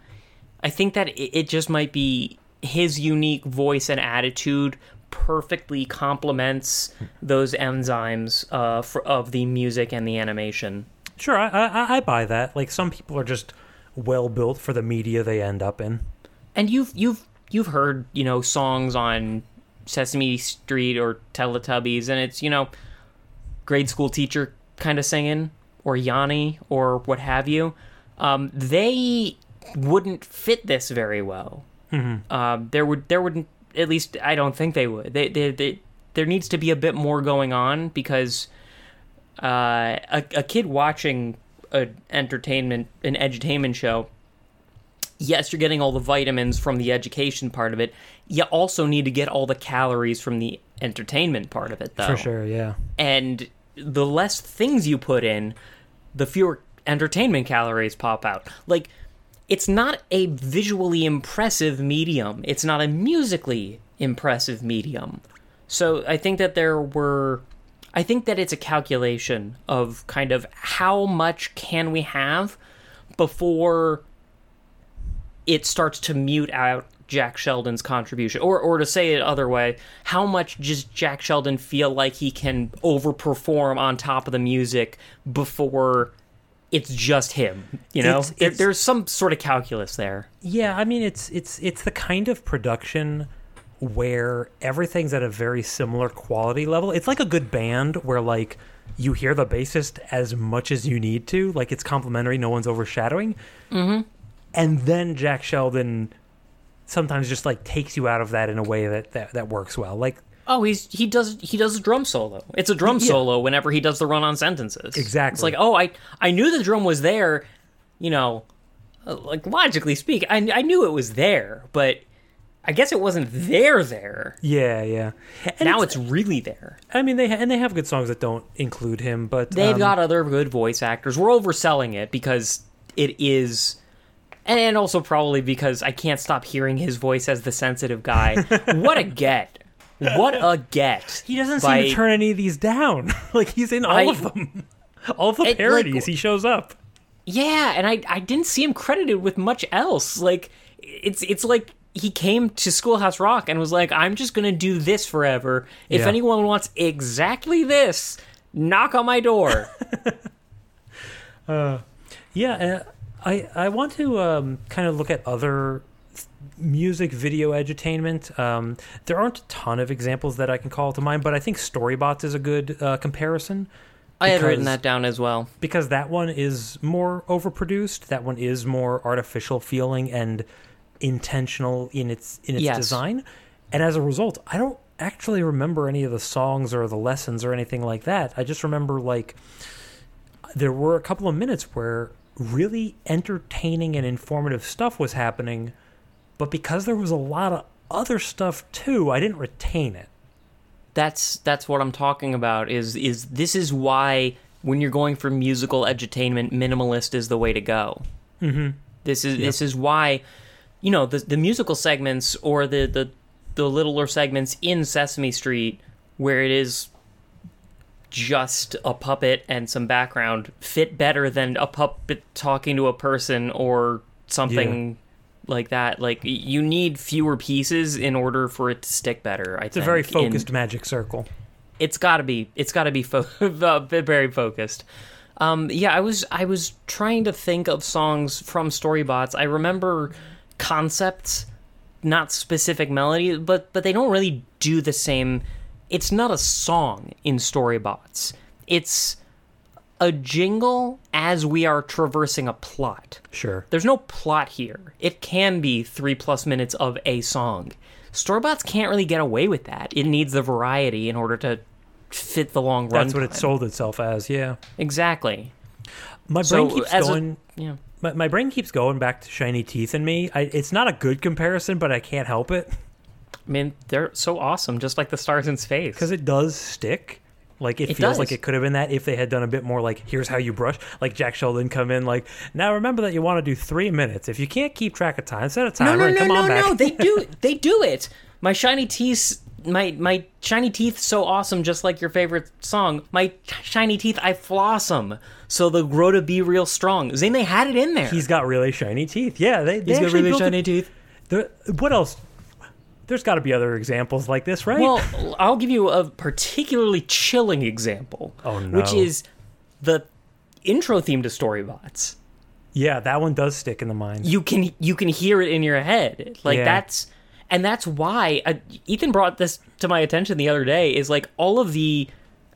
i think that it, it just might be his unique voice and attitude perfectly complements those enzymes uh, for, of the music and the animation Sure, I, I I buy that. Like some people are just well built for the media they end up in. and you've you've you've heard you know songs on Sesame Street or Teletubbies, and it's you know grade school teacher kind of singing or Yanni or what have you. Um, they wouldn't fit this very well. Um, there would there wouldn't at least I don't think they would. They, they, they there needs to be a bit more going on because uh, a, a kid watching a entertainment an edutainment show yes, you're getting all the vitamins from the education part of it. You also need to get all the calories from the entertainment part of it, though. For sure, yeah. And the less things you put in, the fewer entertainment calories pop out. Like, it's not a visually impressive medium, it's not a musically impressive medium. So I think that there were. I think that it's a calculation of kind of how much can we have before it starts to mute out Jack Sheldon's contribution. Or or to say it other way, how much does Jack Sheldon feel like he can overperform on top of the music before it's just him, you know? It's- it's- there's some sort of calculus there. Yeah, I mean it's it's it's the kind of production where everything's at a very similar quality level. It's like a good band where like you hear the bassist as much as you need to, like it's complementary, no one's overshadowing. Mm-hmm. And then Jack Sheldon sometimes just like takes you out of that in a way that that, that works well. Like Oh, he's he does he does a drum solo. It's a drum Yeah. solo whenever he does the run on sentences. Exactly. It's like, oh, I I knew the drum was there, you know, uh, like logically speak, I I knew it was there, but I guess it wasn't there there. yeah, yeah. And now it's, really there. I mean they ha- and they have good songs that don't include him, but They've um, got other good voice actors. We're overselling it because it is and also probably because I can't stop hearing his voice as the sensitive guy. what a get. What a get. He doesn't by- seem to turn any of these down. like he's in all I- of them. All of the It, like- parodies, he shows up. Yeah, and I I didn't see him credited with much else. Like it's it's like he came to Schoolhouse Rock and was like, "I'm just gonna do this forever. If Yeah. anyone wants exactly this, knock on my door." Yeah, uh, I I want to um, kind of look at other music video edutainment. Um, there aren't a ton of examples that I can call to mind, but I think Storybots is a good uh, comparison. I had written that down as well. because that one is more overproduced. That one is more artificial feeling and intentional in its in its Yes. design. And as a result, I don't actually remember any of the songs or the lessons or anything like that. I just remember like there were a couple of minutes where really entertaining and informative stuff was happening, but because there was a lot of other stuff too, I didn't retain it. That's that's what I'm talking about. Is is this is why when you're going for musical edutainment, minimalist is the way to go. Mm-hmm. This is this is why, you know, the the musical segments or the the the littler segments in Sesame Street where it is just a puppet and some background fit better than a puppet talking to a person or something like that. Like you need fewer pieces in order for it to stick better. I It's a very focused In, magic circle. it's got to be it's got to be fo- very focused. Um, yeah, I was I was trying to think of songs from Storybots. I remember concepts, not specific melody, but but they don't really do the same. It's not a song in Storybots. It's a jingle as we are traversing a plot. Sure. There's no plot here. It can be three plus minutes of a song. Storybots can't really get away with that. It needs the variety in order to fit the long run. That's what it sold itself as. Yeah. Exactly. My So, brain keeps as a- going. Yeah. My, my brain keeps going back to shiny teeth and me. I, it's not a good comparison, but I can't help it I mean, they're so awesome, just like the stars in space. because it does stick. Like it, It feels does. like it could have been that if they had done a bit more. Like here's how you brush. Like Jack Sheldon come in. Like now remember that you want to do three minutes. If you can't keep track of time, set a no, timer no, and no, come no, on back. no. They do, they do it. My shiny teeth, my my shiny teeth, so awesome, just like your favorite song. My shiny teeth, I floss them, so they'll grow to be real strong. Zane, they had it in there. He's got really shiny teeth. Yeah, they. they He's got really shiny teeth. There- what else? There's got to be other examples like this, right? Well, I'll give you a particularly chilling example. Oh, no. Which is the intro theme to Storybots. yeah, that one does stick in the mind. You can you can hear it in your head. Like Yeah. that's and that's why uh, Ethan brought this to my attention the other day. Is like all of the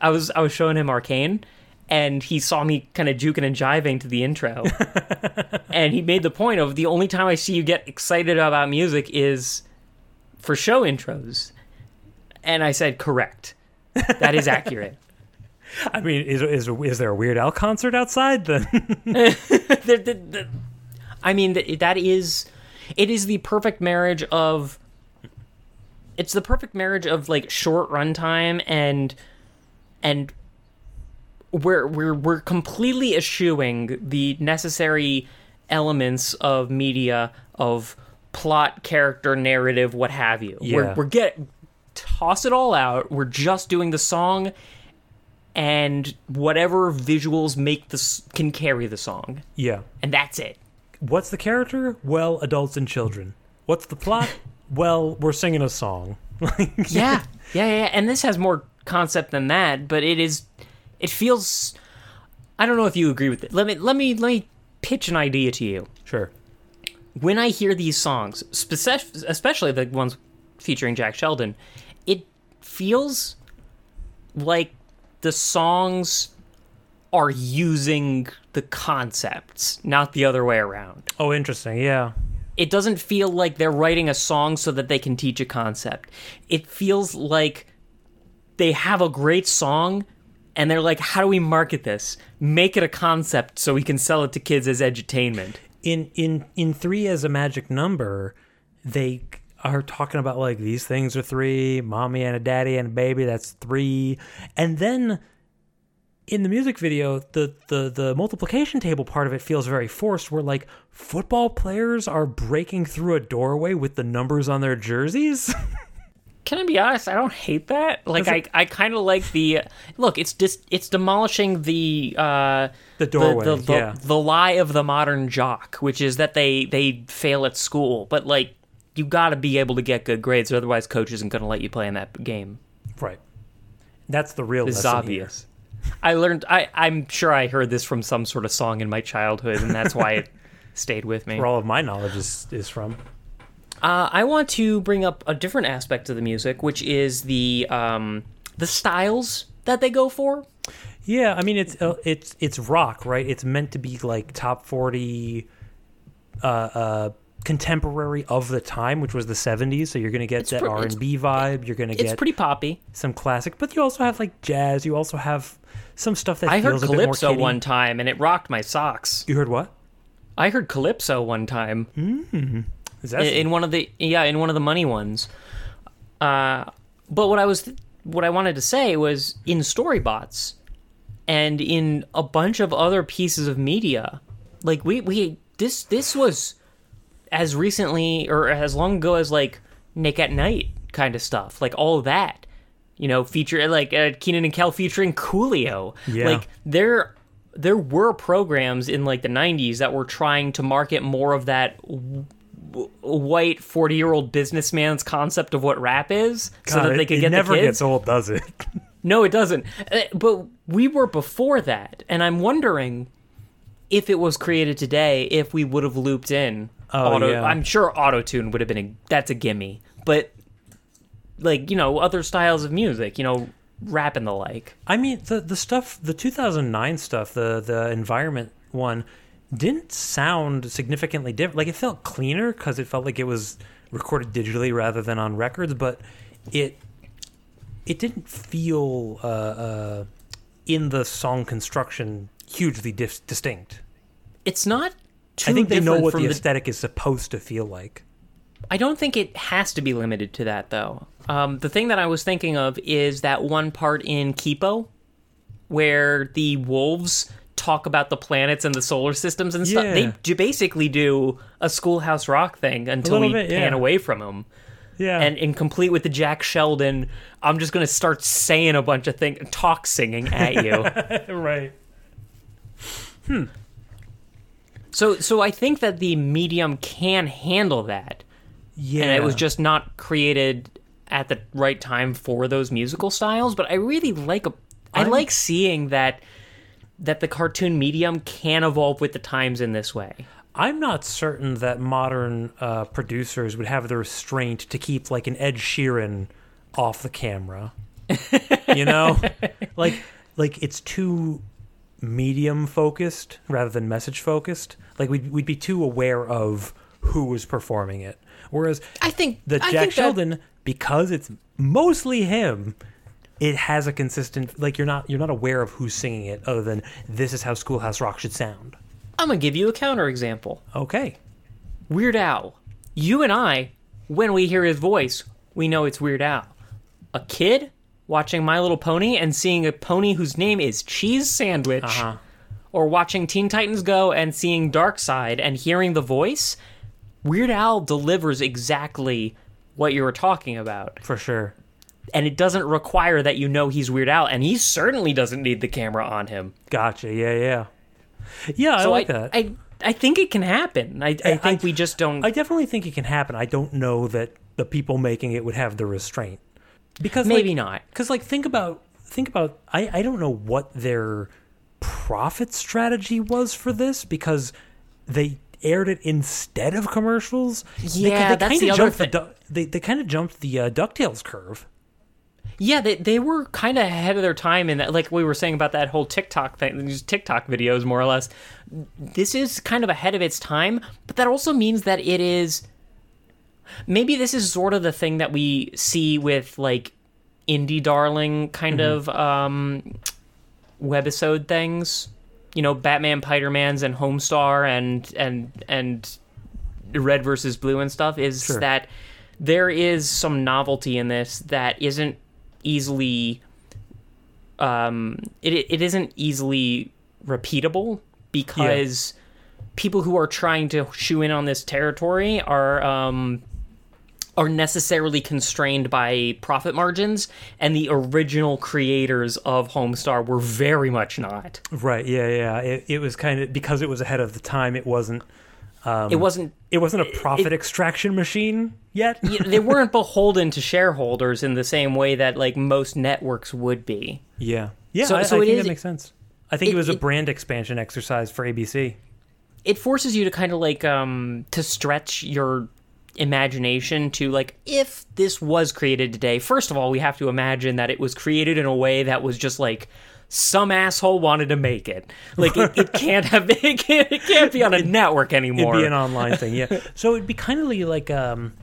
I was I was showing him Arcane. And he saw me kind of juking and jiving to the intro. and he made the point of the only time I see you get excited about music is for show intros. And I said, correct. That is accurate. I mean, is is is there a Weird Al concert outside? Then The- the- the- I mean, th- that is, it is the perfect marriage of, it's the perfect marriage of like short runtime and, and we're we're we're completely eschewing the necessary elements of media of plot, character, narrative, what have you. Yeah. We're we're get toss it all out. We're just doing the song and whatever visuals make this can carry the song. yeah. And that's it. What's the character? Well, adults and children. What's the plot? well, we're singing a song. Yeah. yeah, yeah, yeah. And this has more concept than that, but it is it feels I don't know if you agree with it. Let me let me let me pitch an idea to you. Sure. when I hear these songs, spec- especially the ones featuring Jack Sheldon, it feels like the songs are using the concepts, not the other way around. Oh, interesting. Yeah. It doesn't feel like they're writing a song so that they can teach a concept. It feels like they have a great song and they're like, how do we market this? Make it a concept so we can sell it to kids as edutainment. in in in three as a magic number they are talking about like these things are three mommy and a daddy and a baby that's three and then in the music video the the the multiplication table part of it feels very forced where like football players are breaking through a doorway with the numbers on their jerseys Can I be honest? I don't hate that. Like I, I kind of like the look. It's just it's demolishing the uh, The doorway, the, the, yeah. the lie of the modern jock, which is that they they fail at school. But like you got to be able to get good grades, otherwise coach isn't going to let you play in that game. right that's the real lesson obvious. I learned. I I'm sure I heard this from some sort of song in my childhood, and that's why it stayed with me. where all of my knowledge is is from Uh, I want to bring up a different aspect of the music, which is the um, the styles that they go for. Yeah, I mean it's uh, it's it's rock, right? It's meant to be like top forty, uh, uh, contemporary of the time, which was the seventies. So you're gonna get that pre- R and B vibe. You're gonna It's get pretty poppy. some classic, but you also have like jazz. You also have some stuff that I heard feels a bit more Calypso one time and it rocked my socks. You heard what? I heard Calypso one time Is that in, in one of the yeah in one of the money ones. Uh, but what I was what I wanted to say was in Storybots and in a bunch of other pieces of media, like we we this this was as recently or as long ago as like Nick at Night kind of stuff, like all that. You know, feature like uh, Kenan and Kel featuring Coolio. Yeah. Like there there were programs in like the 90s that were trying to market more of that w- white 40 year old businessman's concept of what rap is so that they could it get never the kids gets old, does it? No, it doesn't. Uh, But we were before that, and I'm wondering if it was created today, if we would have looped in Oh, auto. yeah. I'm sure auto tune would have been a that's a gimme, but like you know other styles of music, you know, rap and the like. I mean, the the stuff, the 2009 stuff, the the environment one, didn't sound significantly different. Like it felt cleaner because it felt like it was recorded digitally rather than on records, but it it didn't feel uh, uh, in the song construction hugely dis- distinct. It's not. Too I think they know what the aesthetic is supposed to feel like. I don't think it has to be limited to that, though. Um, the thing that I was thinking of is that one part in Kipo where the wolves talk about the planets and the solar systems and stuff. Yeah. They do basically do a Schoolhouse Rock thing until we bit, pan yeah. away from them. Yeah, And in complete with the Jack Sheldon, I'm just going to start saying a bunch of things, talk singing at you. right. So, so I think that the medium can handle that. Yeah, and it was just not created at the right time for those musical styles but i really like a, I I'm- like seeing that that the cartoon medium can evolve with the times in this way I'm not certain that modern uh, producers would have the restraint to keep like an Ed Sheeran off the camera. you know, like like it's too medium focused rather than message focused. Like we'd we'd be too aware of who was performing it. Whereas i think the I Jack think that- Sheldon, because it's mostly him, it has a consistent like you're not you're not aware of who's singing it other than this is how Schoolhouse Rock should sound. i'm gonna give you a counterexample Okay. weird al you and i when we hear his voice we know it's weird al a kid watching my little pony and seeing a pony whose name is cheese sandwich Uh-huh. or watching Teen Titans Go and seeing Darkseid and hearing the voice, Weird Al delivers exactly what you were talking about. For sure. And it doesn't require that you know he's Weird Al, and he certainly doesn't need the camera on him. Gotcha. Yeah, yeah. Yeah, I like I, that. I I think it can happen. I, I think we just don't I definitely think it can happen. I don't know that the people making it would have the restraint. Because maybe like, not. Because like think about think about I I don't know what their profit strategy was for this because they aired it instead of commercials. They- Yeah, they, that's kinda the other thing. Du- they they kind of jumped the uh, Ducktales curve. Yeah, they they were kind of ahead of their time in that, like we were saying about that whole TikTok thing, these TikTok videos, more or less. This is kind of ahead of its time, but that also means that it is. Maybe this is sort of the thing that we see with like indie darling kind of um, webisode things. You know, Batman, Spider-Man's, and Homestar, and and and Red versus Blue and stuff. Is Sure. that there is some novelty in this that isn't easily um it it isn't easily repeatable because people who are trying to shoe in on this territory are um are necessarily constrained by profit margins and the original creators of Homestar were very much not. Right. Yeah. Yeah. It, it was kind of because it was ahead of the time. It wasn't. it wasn't It wasn't a profit extraction machine yet. they weren't beholden to shareholders in the same way that like most networks would be. Yeah. Yeah. So- I, so I it think is- that makes sense. I think it, it- was a it- brand expansion exercise for ABC. it forces you to kind of like um to stretch your imagination to like if this was created today first of all we have to imagine that it was created in a way that was just like some asshole wanted to make it like it, it can't have it can't, it can't be on a network anymore. It'd be an online thing, yeah. So it'd be kind of like um,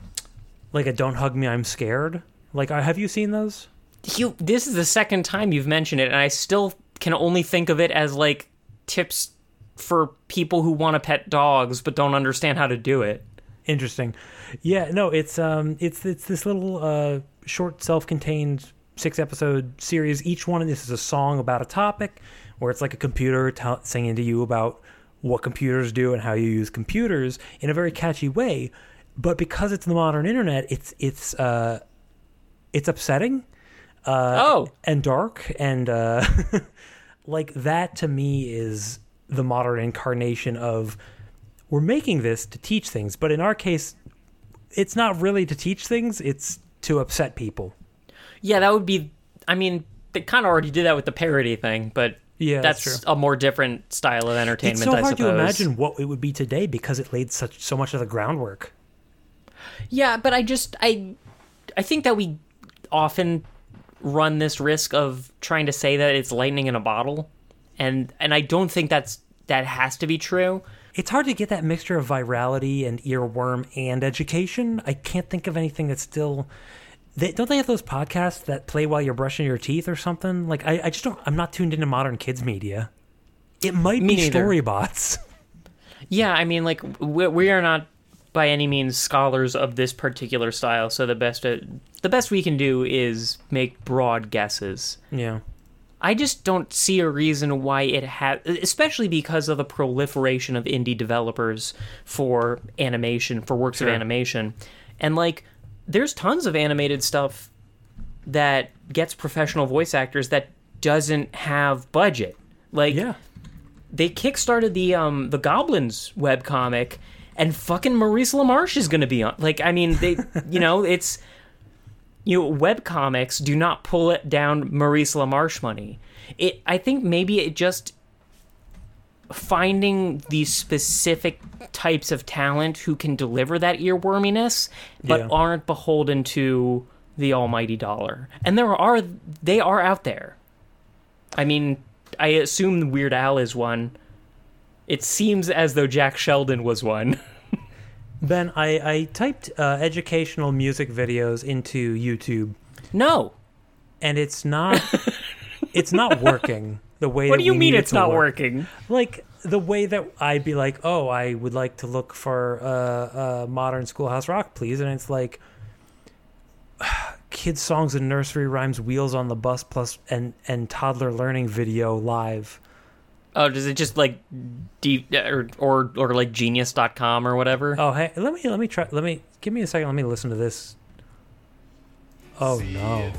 like a "Don't Hug Me, I'm Scared." Like, uh, have you seen those? you this is the second time you've mentioned it and i still can only think of it as like tips for people who want to pet dogs but don't understand how to do it Interesting. Yeah, no, it's um, it's it's this little uh, short, self-contained six-episode series. Each one of this is a song about a topic, where it's like a computer tell singing to you about what computers do and how you use computers in a very catchy way. But because it's the modern internet, it's it's uh, it's upsetting. oh and dark and uh like that to me is the modern incarnation of we're making this to teach things but in our case it's not really to teach things it's to upset people Yeah, that would be. I mean, they kind of already did that with the parody thing, but Yeah, that's, that's a more different style of entertainment. It's so I hard to imagine what it would be today because it laid such so much of the groundwork. Yeah, but I just I I think that we often run this risk of trying to say that it's lightning in a bottle, and and I don't think that's that has to be true. It's hard to get that mixture of virality and earworm and education. I can't think of anything that's still. They, don't they have those podcasts that play while you're brushing your teeth or something? Like I, I just don't. I'm not tuned into modern kids media. It might Me be neither. StoryBots. Yeah, I mean, like we, we are not by any means scholars of this particular style, so the best uh, the best we can do is make broad guesses. Yeah. I just don't see a reason why it had, especially because of the proliferation of indie developers for animation, for works Sure. of animation. And like, there's tons of animated stuff that gets professional voice actors that doesn't have budget. Like, Yeah. they kickstarted the um the Goblins webcomic, and fucking Maurice LaMarche is going to be on. Like, I mean, they, you know, it's you know, webcomics do not pull it down Maurice LaMarche money. It, I think maybe it just finding these specific types of talent who can deliver that earworminess, but Yeah. aren't beholden to the almighty dollar. And there are, they are out there. I mean, I assume Weird Al is one. It seems as though Jack Sheldon was one. Ben, I, I typed uh, educational music videos into YouTube, no. and it's not. it's not working the way. What that do you we mean it it's to not work. working? like the way that I'd be like, oh, I would like to look for uh, uh, modern schoolhouse rock, please, and it's like kids songs and nursery rhymes, wheels on the bus, plus and and toddler learning video live. Oh, does it just like deep or or or like genius.com or whatever? Oh, hey, let me let me try. Let me give me a second. Let me listen to this. Oh no,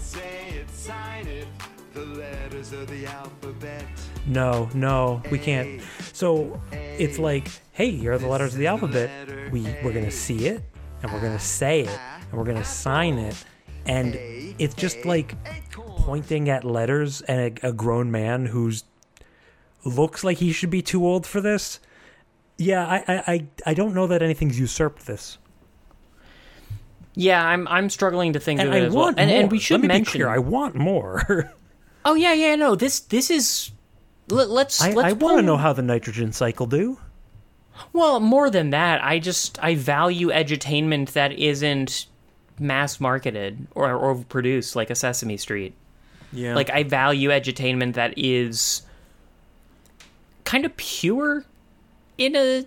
no, no, we can't. So it's like, hey, here are the letters of the alphabet. We we're gonna see it, and we're gonna say it, and we're gonna sign it, and it's just like pointing at letters and a, a grown man who's looks like he should be too old for this. Yeah, I, I, I, don't know that anything's usurped this. Yeah, I'm I'm struggling to think And of it I as well. want And, and we should Let me mention. be clear, I want more. oh yeah, yeah, no. This this is. Let, let's I, let's I want to know how the nitrogen cycle do. Well, more than that, I just I value edutainment that isn't mass marketed or or produced like a Sesame Street. Yeah. Like I value edutainment that is kind of pure in a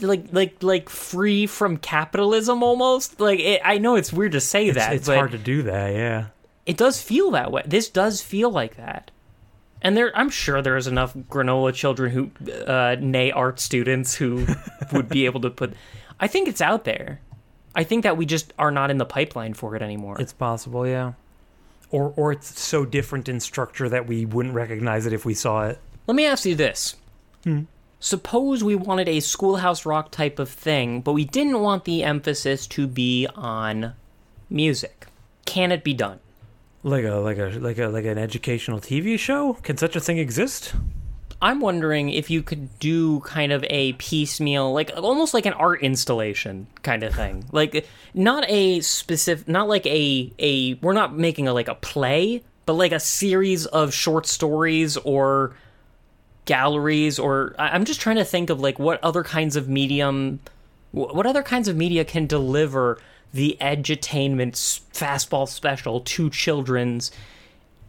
like like like free from capitalism almost. Like it, I know it's weird to say it's, that, it's hard to do that, yeah. it does feel that way. This does feel like that. And there, I'm sure there's enough granola children who, uh, nay art students who would be able to put. I think it's out there. I think that we just are not in the pipeline for it anymore. It's possible, yeah. Or or it's so different in structure that we wouldn't recognize it if we saw it. Let me ask you this. Suppose we wanted a schoolhouse rock type of thing, but we didn't want the emphasis to be on music. Can it be done? Like a like a like a like an educational TV show? Can such a thing exist? I'm wondering if you could do kind of a piecemeal, like almost like an art installation kind of thing. like not a specific, not like a a. We're not making a like a play, but like a series of short stories or galleries. Or I'm just trying to think of like what other kinds of medium, what other kinds of media can deliver the edutainment fastball special to children's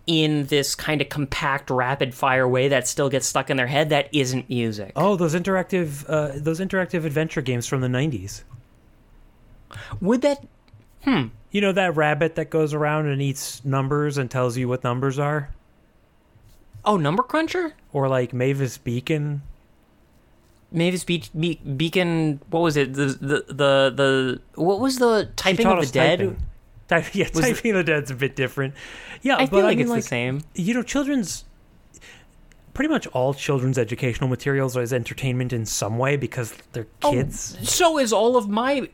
in this kind of compact, rapid fire way that still gets stuck in their head that isn't music. Oh, those interactive uh, those interactive adventure games from the 90s. Would that hmm You know that rabbit that goes around and eats numbers and tells you what numbers are? Oh, Number Cruncher? Or like Mavis Beacon? Mavis Be- Be- Beacon. What was it? The, the the the what was the typing of the dead? typing. Type, yeah, Was typing of the dead's a bit different. Yeah, I but feel like mean, it's the same. You know, children's pretty much all children's educational materials is entertainment in some way because they're Oh. kids. So is all of my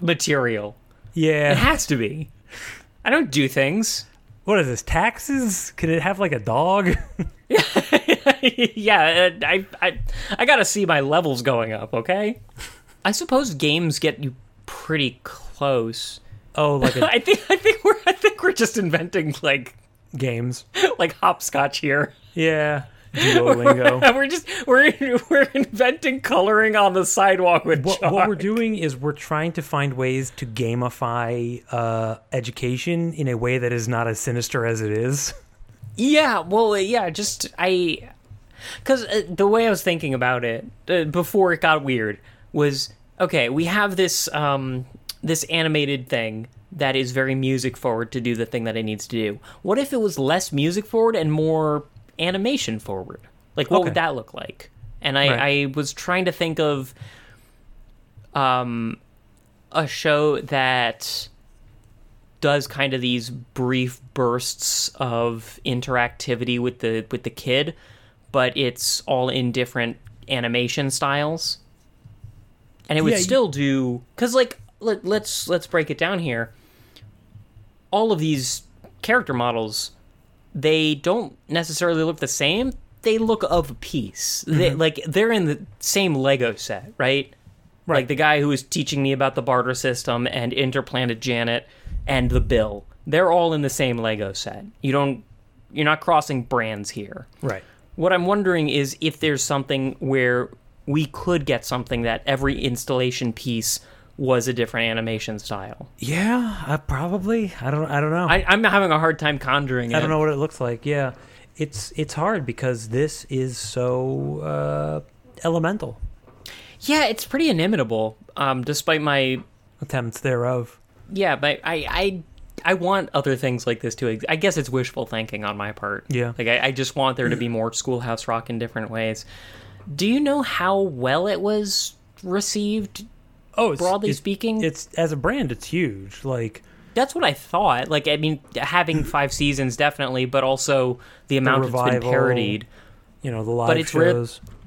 material. Yeah. It has to be. I don't do things. What is this? Taxes? Can it have like a dog? yeah, I, I, I gotta see my levels going up. Okay. I suppose games get you pretty close. oh, like a I think I think we're I think we're just inventing like games. like hopscotch here. Yeah. Duolingo. we're just we're we're inventing coloring on the sidewalk with what, chalk. what we're doing is we're trying to find ways to gamify uh, education in a way that is not as sinister as it is. Yeah, well, uh, yeah, just I, because uh, the way I was thinking about it uh, before it got weird was okay. We have this um this animated thing that is very music forward to do the thing that it needs to do. What if it was less music forward and more animation forward? Like, what would that look like? And I, Right. I was trying to think of um a show that does kind of these brief bursts of interactivity with the with the kid, but it's all in different animation styles. And it would Yeah, still do cuz like let, let's let's break it down here. All of these character models they don't necessarily look the same. They look of a piece. They, mm-hmm. like they're in the same Lego set, right? Like the guy who was teaching me about the barter system and Interplanet Janet and the bill. They're all in the same Lego set. You don't you're not crossing brands here. Right. What I'm wondering is if there's something where we could get something that every installation piece was a different animation style. Yeah, uh, probably. I don't. I don't know. I, I'm having a hard time conjuring it. I don't know what it looks like. Yeah, it's it's hard because this is so uh, elemental. Yeah, it's pretty inimitable. Um, despite my Attempts thereof. yeah, but I I I want other things like this to. Ex- I guess it's wishful thinking on my part. Yeah. like I, I just want there to be more Schoolhouse Rock in different ways. Do you know how well it was received? Oh, it's, Broadly it's- speaking? it's as a brand, it's huge. Like That's what I thought. Like, I mean, having five seasons definitely, but also the amount it's been parodied. you know, the live But it's rare-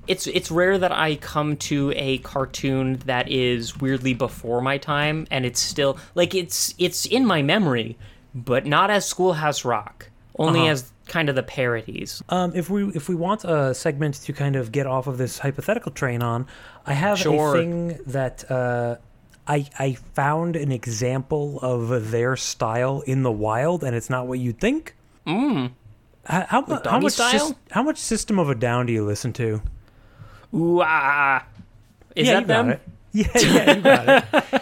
It's it's rare that I come to a cartoon that is weirdly before my time, and it's still like it's it's in my memory, but not as Schoolhouse Rock. Only Uh-huh. as kind of the parodies. Um, if we if we want a segment to kind of get off of this hypothetical train on, I have Sure. a thing that uh, I I found an example of their style in the wild, and it's not what you'd think. Mm. How how, how much style? sys- how much System of a Down do you listen to? Ooh ah! Is yeah, that them? it. Yeah, yeah, you got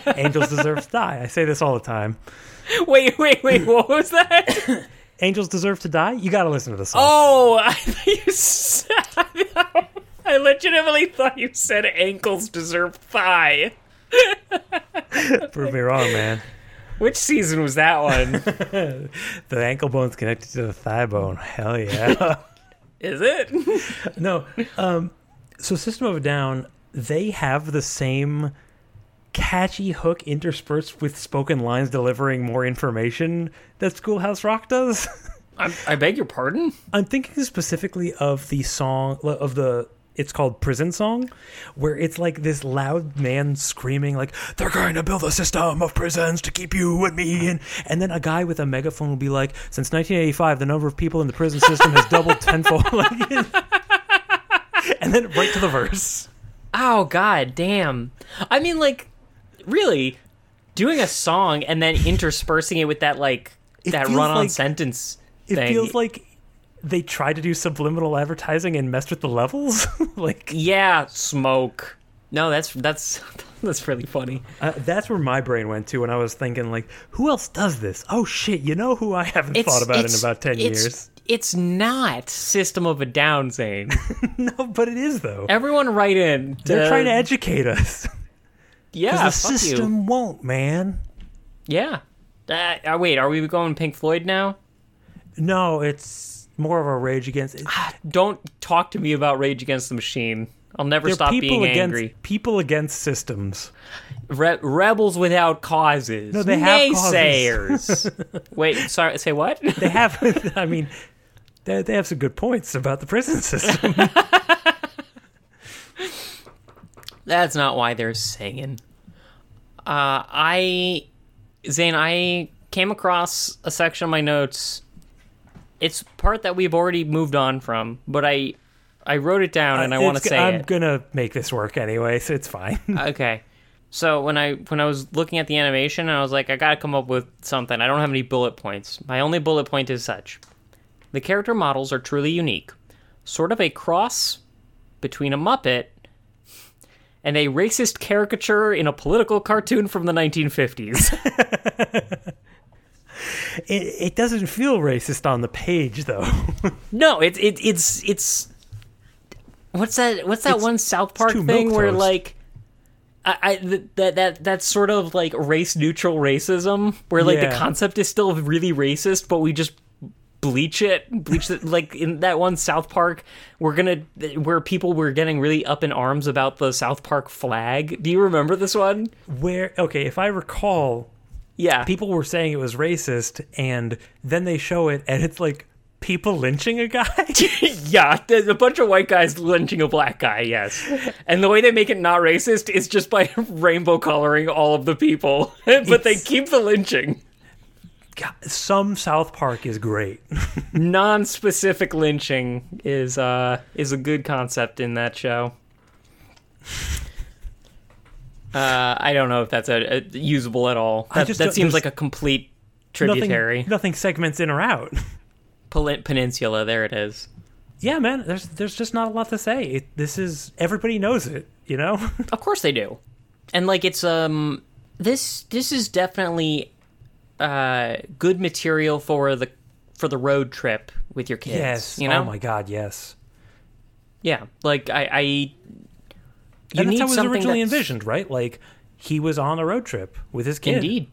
it. Angels deserve to die. I say this all the time. Wait, wait, wait! What was that? Angels deserve to die. You got to listen to the song. oh, I thought you said. I legitimately thought you said ankles deserve thigh. Prove me wrong, man. Which season was that one? The ankle bone's connected to the thigh bone. Hell yeah. Is it? no. Um, so System of a Down, they have the same catchy hook interspersed with spoken lines delivering more information that Schoolhouse Rock does. I, I beg your pardon? I'm thinking specifically of the song of the it's called Prison Song, where it's like this loud man screaming like they're going to build a system of prisons to keep you and me and and then a guy with a megaphone will be like since 1985 the number of people in the prison system has doubled tenfold and then right to the verse. Oh god damn. I mean like really doing a song and then interspersing it with that like It that run on like- sentence It thing. feels like they tried to do subliminal advertising and messed with the levels. like yeah, smoke. No, that's that's that's really funny. Uh, that's where my brain went to when I was thinking, like, who else does this? Oh shit! You know who I haven't thought about in about ten it's- years? It's not System of a Down, Zane. No, but it is though. Everyone write in. They're to- trying to educate us Yeah, the fuck you. system won't, man. Yeah. Uh, uh, wait, are we going Pink Floyd now? No, it's more of a rage against. It. Don't talk to me about Rage Against the Machine. I'll never They're stop being against angry. people against systems. Re- rebels without causes. No, they have naysayers. Wait, sorry. Say what? They have, I mean, they, they have some good points about the prison system. That's not why they're singing. Uh, I, Zane, I came across a section of my notes it's part that we've already moved on from, but I I wrote it down and I want to say I'm it. gonna make this work anyway, so it's fine. Okay. So when I when I was looking at the animation, I was like, I gotta come up with something. I don't have any bullet points. My only bullet point is such: the character models are truly unique, sort of a cross between a Muppet and a racist caricature in a political cartoon from the 1950s. it, it doesn't feel racist on the page though. no, it's it, it's it's what's that? What's that It's- one South Park thing where milquetoast. like. I, I th- that that that's sort of like race neutral racism, where like Yeah. the concept is still really racist, but we just bleach it, bleach it. Like in that one South Park, we're gonna where people were getting really up in arms about the South Park flag. Do you remember this one? Where okay, if I recall, Yeah, people were saying it was racist, and then they show it, and it's like people lynching a guy. yeah, there's a bunch of white guys lynching a black guy. Yes, and the way they make it not racist is just by rainbow coloring all of the people, but they keep the lynching. God, some South Park is great. non-specific lynching is uh is a good concept in that show. Uh, I don't know if that's a, a usable at all. That, that seems like a complete tributary. nothing segments in or out. Peninsula, there it is. Yeah, man. There's there's just not a lot to say. It, this is everybody knows it. You know. Of course they do. And like it's um this this is definitely uh good material for the for the road trip with your kids. yes. You know? Oh my God. Yes. Yeah. Like I, I you and that's how it was originally that's- envisioned, right? Like he was on a road trip with his kid. Indeed.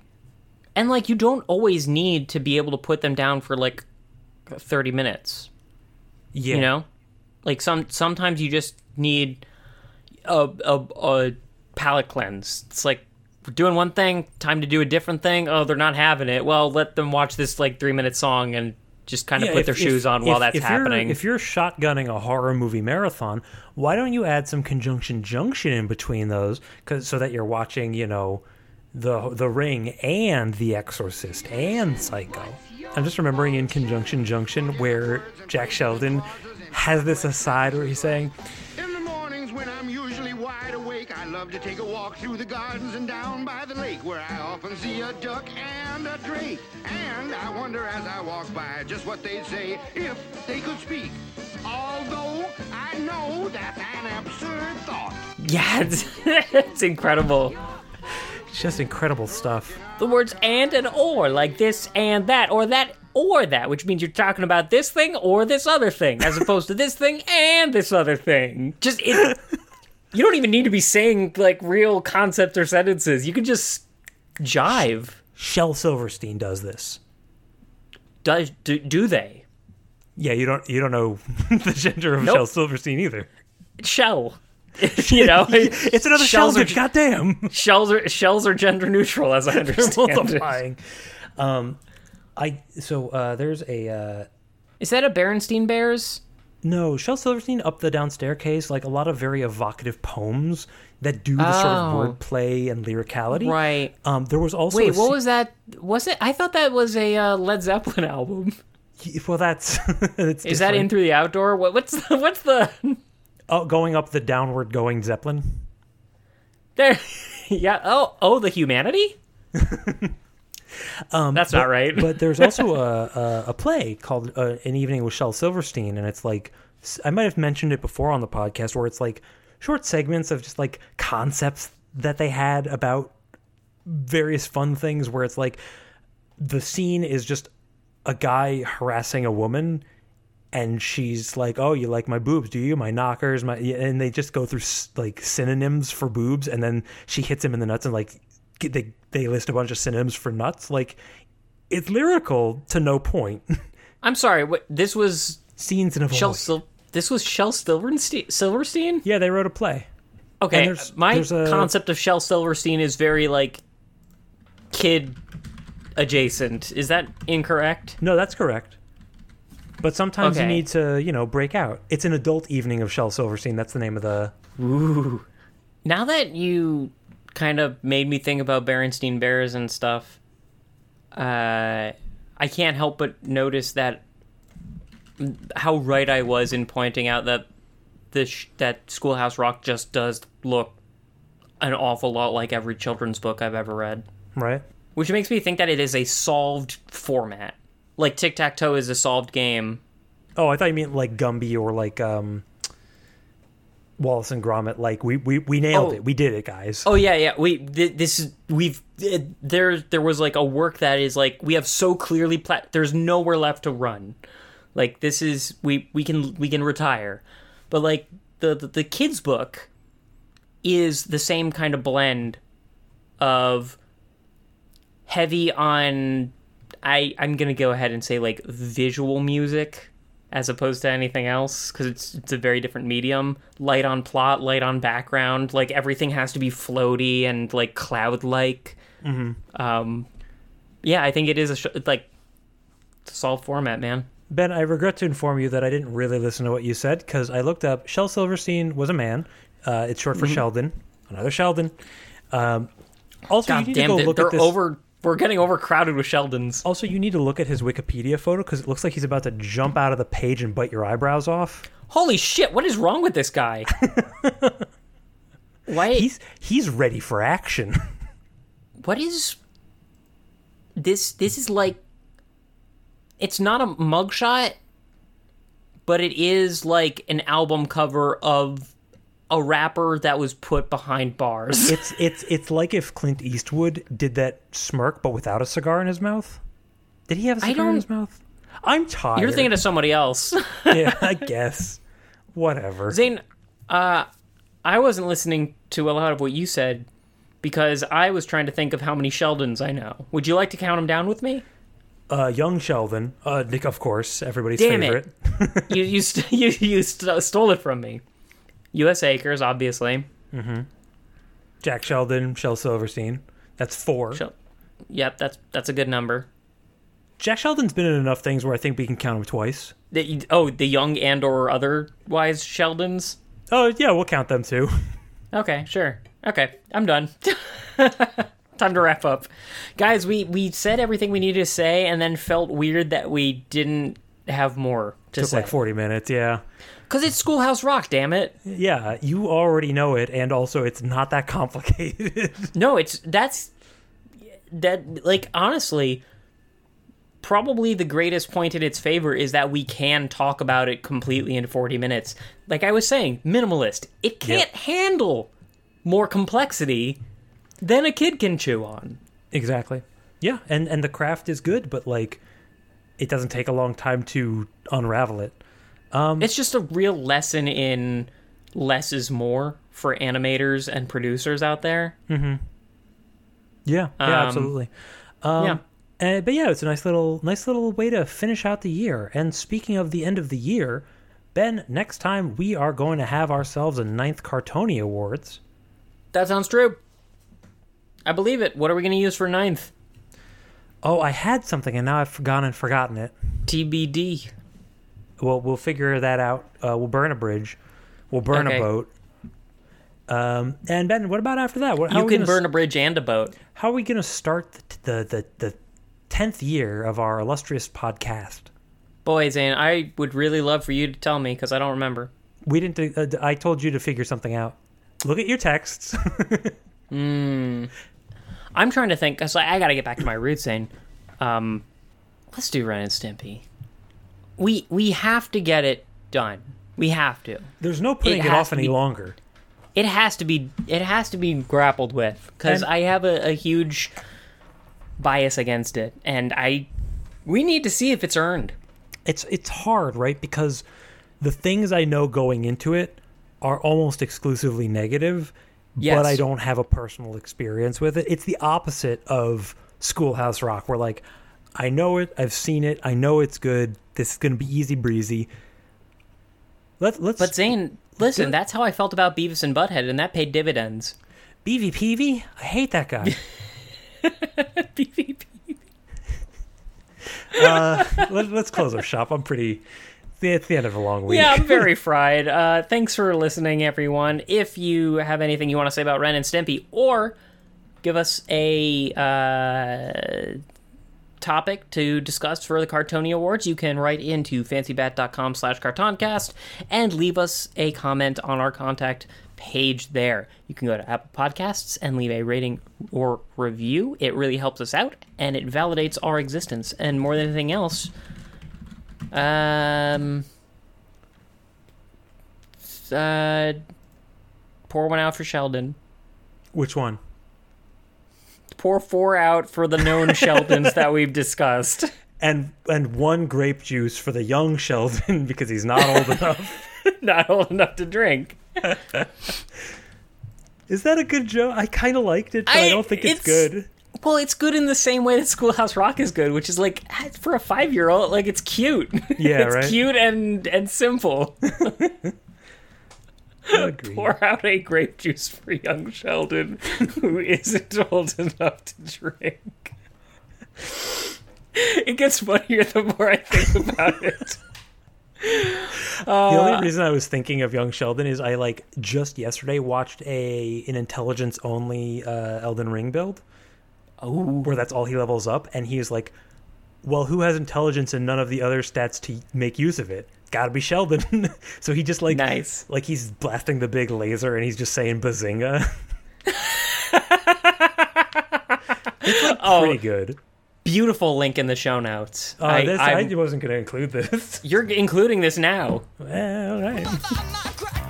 And like you don't always need to be able to put them down for like 30 minutes, Yeah. you know? Like some sometimes you just need a a, a palate cleanse. It's like doing one thing, time to do a different thing. Oh, they're not having it. Well, let them watch this like 3-minute song and just kind of Yeah, put if- their shoes if- on while that's if you're- happening. If you're shotgunning a horror movie marathon, why don't you add some conjunction junction in between those, cause, so that you're watching, you know, the the Ring and The Exorcist and Psycho. I'm just remembering in Conjunction Junction where Jack Sheldon has this aside where he's saying, wide awake, I love to take a walk through the gardens and down by the lake where I often see a duck and a drake. And I wonder as I walk by just what they'd say if they could speak. Although I know that's an absurd thought. yeah, it's, it's incredible. it's just incredible stuff. the words and and or, like this and that, or that or that, which means you're talking about this thing or this other thing, as opposed to this thing and this other thing. Just it. You don't even need to be saying like real concepts or sentences. You can just jive. Shel Silverstein does this. Does do, do they? Yeah, you don't you don't know the gender of Nope. Shel Silverstein either. Shell. you know, It's another shells Sheldon. are Goddamn. shells are shells are gender neutral, as I understand. it. multiplying. Um, I so uh, there's a uh, Is that a Berenstein Bears? No Shel Silverstein up the down staircase like a lot of very evocative poems that do the sort of Oh. wordplay and lyricality. Right. Um, there was also Wait, what se- was that? Was it? I thought that was a uh, Led Zeppelin album. well that's it's Is that in through the outdoor? What, what's the, what's the oh, going up the downward going Zeppelin? there? Yeah. Oh, oh, the humanity. Um, That's not right. but there's also a, a, a play called uh, An Evening with Shel Silverstein, and it's like I might have mentioned it before on the podcast, where it's like short segments of just like concepts that they had about various fun things. Where it's like the scene is just a guy harassing a woman. And she's like, "Oh, you like my boobs, do you? My knockers, my..." And they just go through like synonyms for boobs, and then she hits him in the nuts, and like they they list a bunch of synonyms for nuts. Like it's lyrical to no point. I'm sorry. What this was? Scenes in a Shel. Sil- This was Shel Silverstein. Silverstein. Yeah, they wrote a play. Okay. There's- my there's a- concept of Shel Silverstein is very like kid adjacent. Is that incorrect? No, that's correct. But sometimes you need to, you know, break out. It's an adult evening of Shel Silverstein. That's the name of the. Ooh. Now that you kind of made me think about Berenstein Bears and stuff, uh, I can't help but notice that how right I was in pointing out that this that Schoolhouse Rock just does look an awful lot like every children's book I've ever read, Right? which makes me think that it is a solved format. Like tic tac toe is a solved game. Oh, I thought you meant like Gumby or like um, Wallace and Gromit. Like we we, we nailed Oh. it. We did it, guys. Oh yeah, yeah. We th- this is we've it, there there was like a work that is like we have so clearly pla- there's nowhere left to run. Like this is we we can we can retire. But like the the, the kids book is the same kind of blend of heavy on I I'm going to go ahead and say like visual music as opposed to anything else because it's it's a very different medium. Light on plot, light on background. Like everything has to be floaty and like cloud like. Mm-hmm. Um, yeah, I think it is a sh- like it's a solid format, man. Ben, I regret to inform you that I didn't really listen to what you said because I looked up. Shel Silverstein was a man. Uh, it's short for Mm-hmm. Sheldon. Another Sheldon. Um, also, you need to go they're, look they're at this. over. We're getting overcrowded with Sheldons. Also, you need to look at his Wikipedia photo because it looks like he's about to jump out of the page and bite your eyebrows off. Holy shit! What is wrong with this guy? Why? He's he's ready for action. what is this this is like it's not a mugshot but it is like an album cover of a rapper that was put behind bars it's it's it's like if Clint Eastwood did that smirk but without a cigar in his mouth. Did he have a cigar in his mouth? I'm tired. you're thinking of somebody else yeah, I guess. Whatever. zane uh i wasn't listening to a lot of what you said because i was trying to think of how many sheldons i know would you like to count them down with me Uh, young Sheldon, uh, Nick, of course, everybody's Damn favorite. it. you you st- you, you st- stole it from me U.S. Acres obviously mm-hmm. Jack Sheldon, Shel Silverstein. That's four. Shel- Yep, that's that's a good number. Jack Sheldon's been in enough things where I think we can count him twice. The, oh, the young and or otherwise Sheldons. Oh yeah, we'll count them too. Okay, sure. Okay, I'm done. Time to wrap up, guys. We we said everything we needed to say, and then felt weird that we didn't have more to Took say. like forty minutes. Yeah, Because it's Schoolhouse Rock, damn it. yeah. You already know it, and also it's not that complicated. No, it's that's that like honestly probably the greatest point in its favor is that we can talk about it completely in 40 minutes. Like I was saying, minimalist. It can't handle more complexity than a kid can chew on. exactly. Yeah, and and the craft is good, but like, it doesn't take a long time to unravel it. It's just a real lesson in less is more for animators and producers out there. Yeah, yeah, Um, absolutely. Um, yeah. Uh, but yeah, it's a nice little, nice little way to finish out the year. And speaking of the end of the year, Ben, next time we are going to have ourselves a ninth Cartoni Awards. That sounds true. I believe it. What are we going to use for ninth? Oh, I had something and now I've forgotten and forgotten it. TBD. Well, we'll figure that out. Uh, we'll burn a bridge. We'll burn Okay. a boat. Um, and Ben, what about after that? What, how You can burn s- a bridge and a boat. How are we going to start the the the tenth year of our illustrious podcast? Boy, Zane, I would really love for you to tell me because I don't remember. We didn't. Uh, I told you to figure something out. Look at your texts. I'm trying to think because I, I got to get back to my roots, Zane. Um, let's do Ren and Stimpy. We we have to get it done. We have to. There's no putting It it, off any be- longer. It has to be. It has to be grappled with because I have a, a huge bias against it, and I we need to see if it's earned. It's it's hard, right? Because the things I know going into it are almost exclusively negative, Yes. but I don't have a personal experience with it. It's the opposite of Schoolhouse Rock, where like I know it, I've seen it, I know it's good. This is going to be easy breezy. Let let's But Zane, listen, that's how I felt about Beavis and Butthead, and that paid dividends. BVPV. I hate that guy. uh, let, let's close our shop. I'm pretty. It's the end of a long week. Yeah, I'm very fried. Uh, thanks for listening, everyone. If you have anything you want to say about Ren and Stimpy, or give us a uh, topic to discuss for the Cartoni Awards, you can write into fancybat.com slash cartoncast and leave us a comment on our contact page there. You can go to Apple Podcasts and leave a rating or review. It really helps us out and it validates our existence. And more than anything else, um, uh, pour one out for Sheldon. Which one? Pour four out for the known Sheldons that we've discussed. And and one grape juice for the young Sheldon because he's not old enough. Not old enough to drink. Is that a good joke? I kind of liked it, but I, I- don't think it's, it's- good. Well, it's good in the same way that Schoolhouse Rock is good, which is like for a five year old, like it's cute. Yeah, it's right? cute and and simple. Pour out a grape juice for young Sheldon who isn't old enough to drink. It gets funnier the more I think about it. The only reason I was thinking of young Sheldon is I like just yesterday watched a an intelligence only uh, Elden Ring build. Oh, where that's all he levels up, and he's like, "Well, who has intelligence and none of the other stats to make use of it? Got to be Sheldon." so he just like Nice. like he's blasting the big laser, and he's just saying "bazinga." it's like Oh. pretty good. beautiful link in the show notes. Uh, I, this, I, I- wasn't going to include this. you're including this now. well, all right.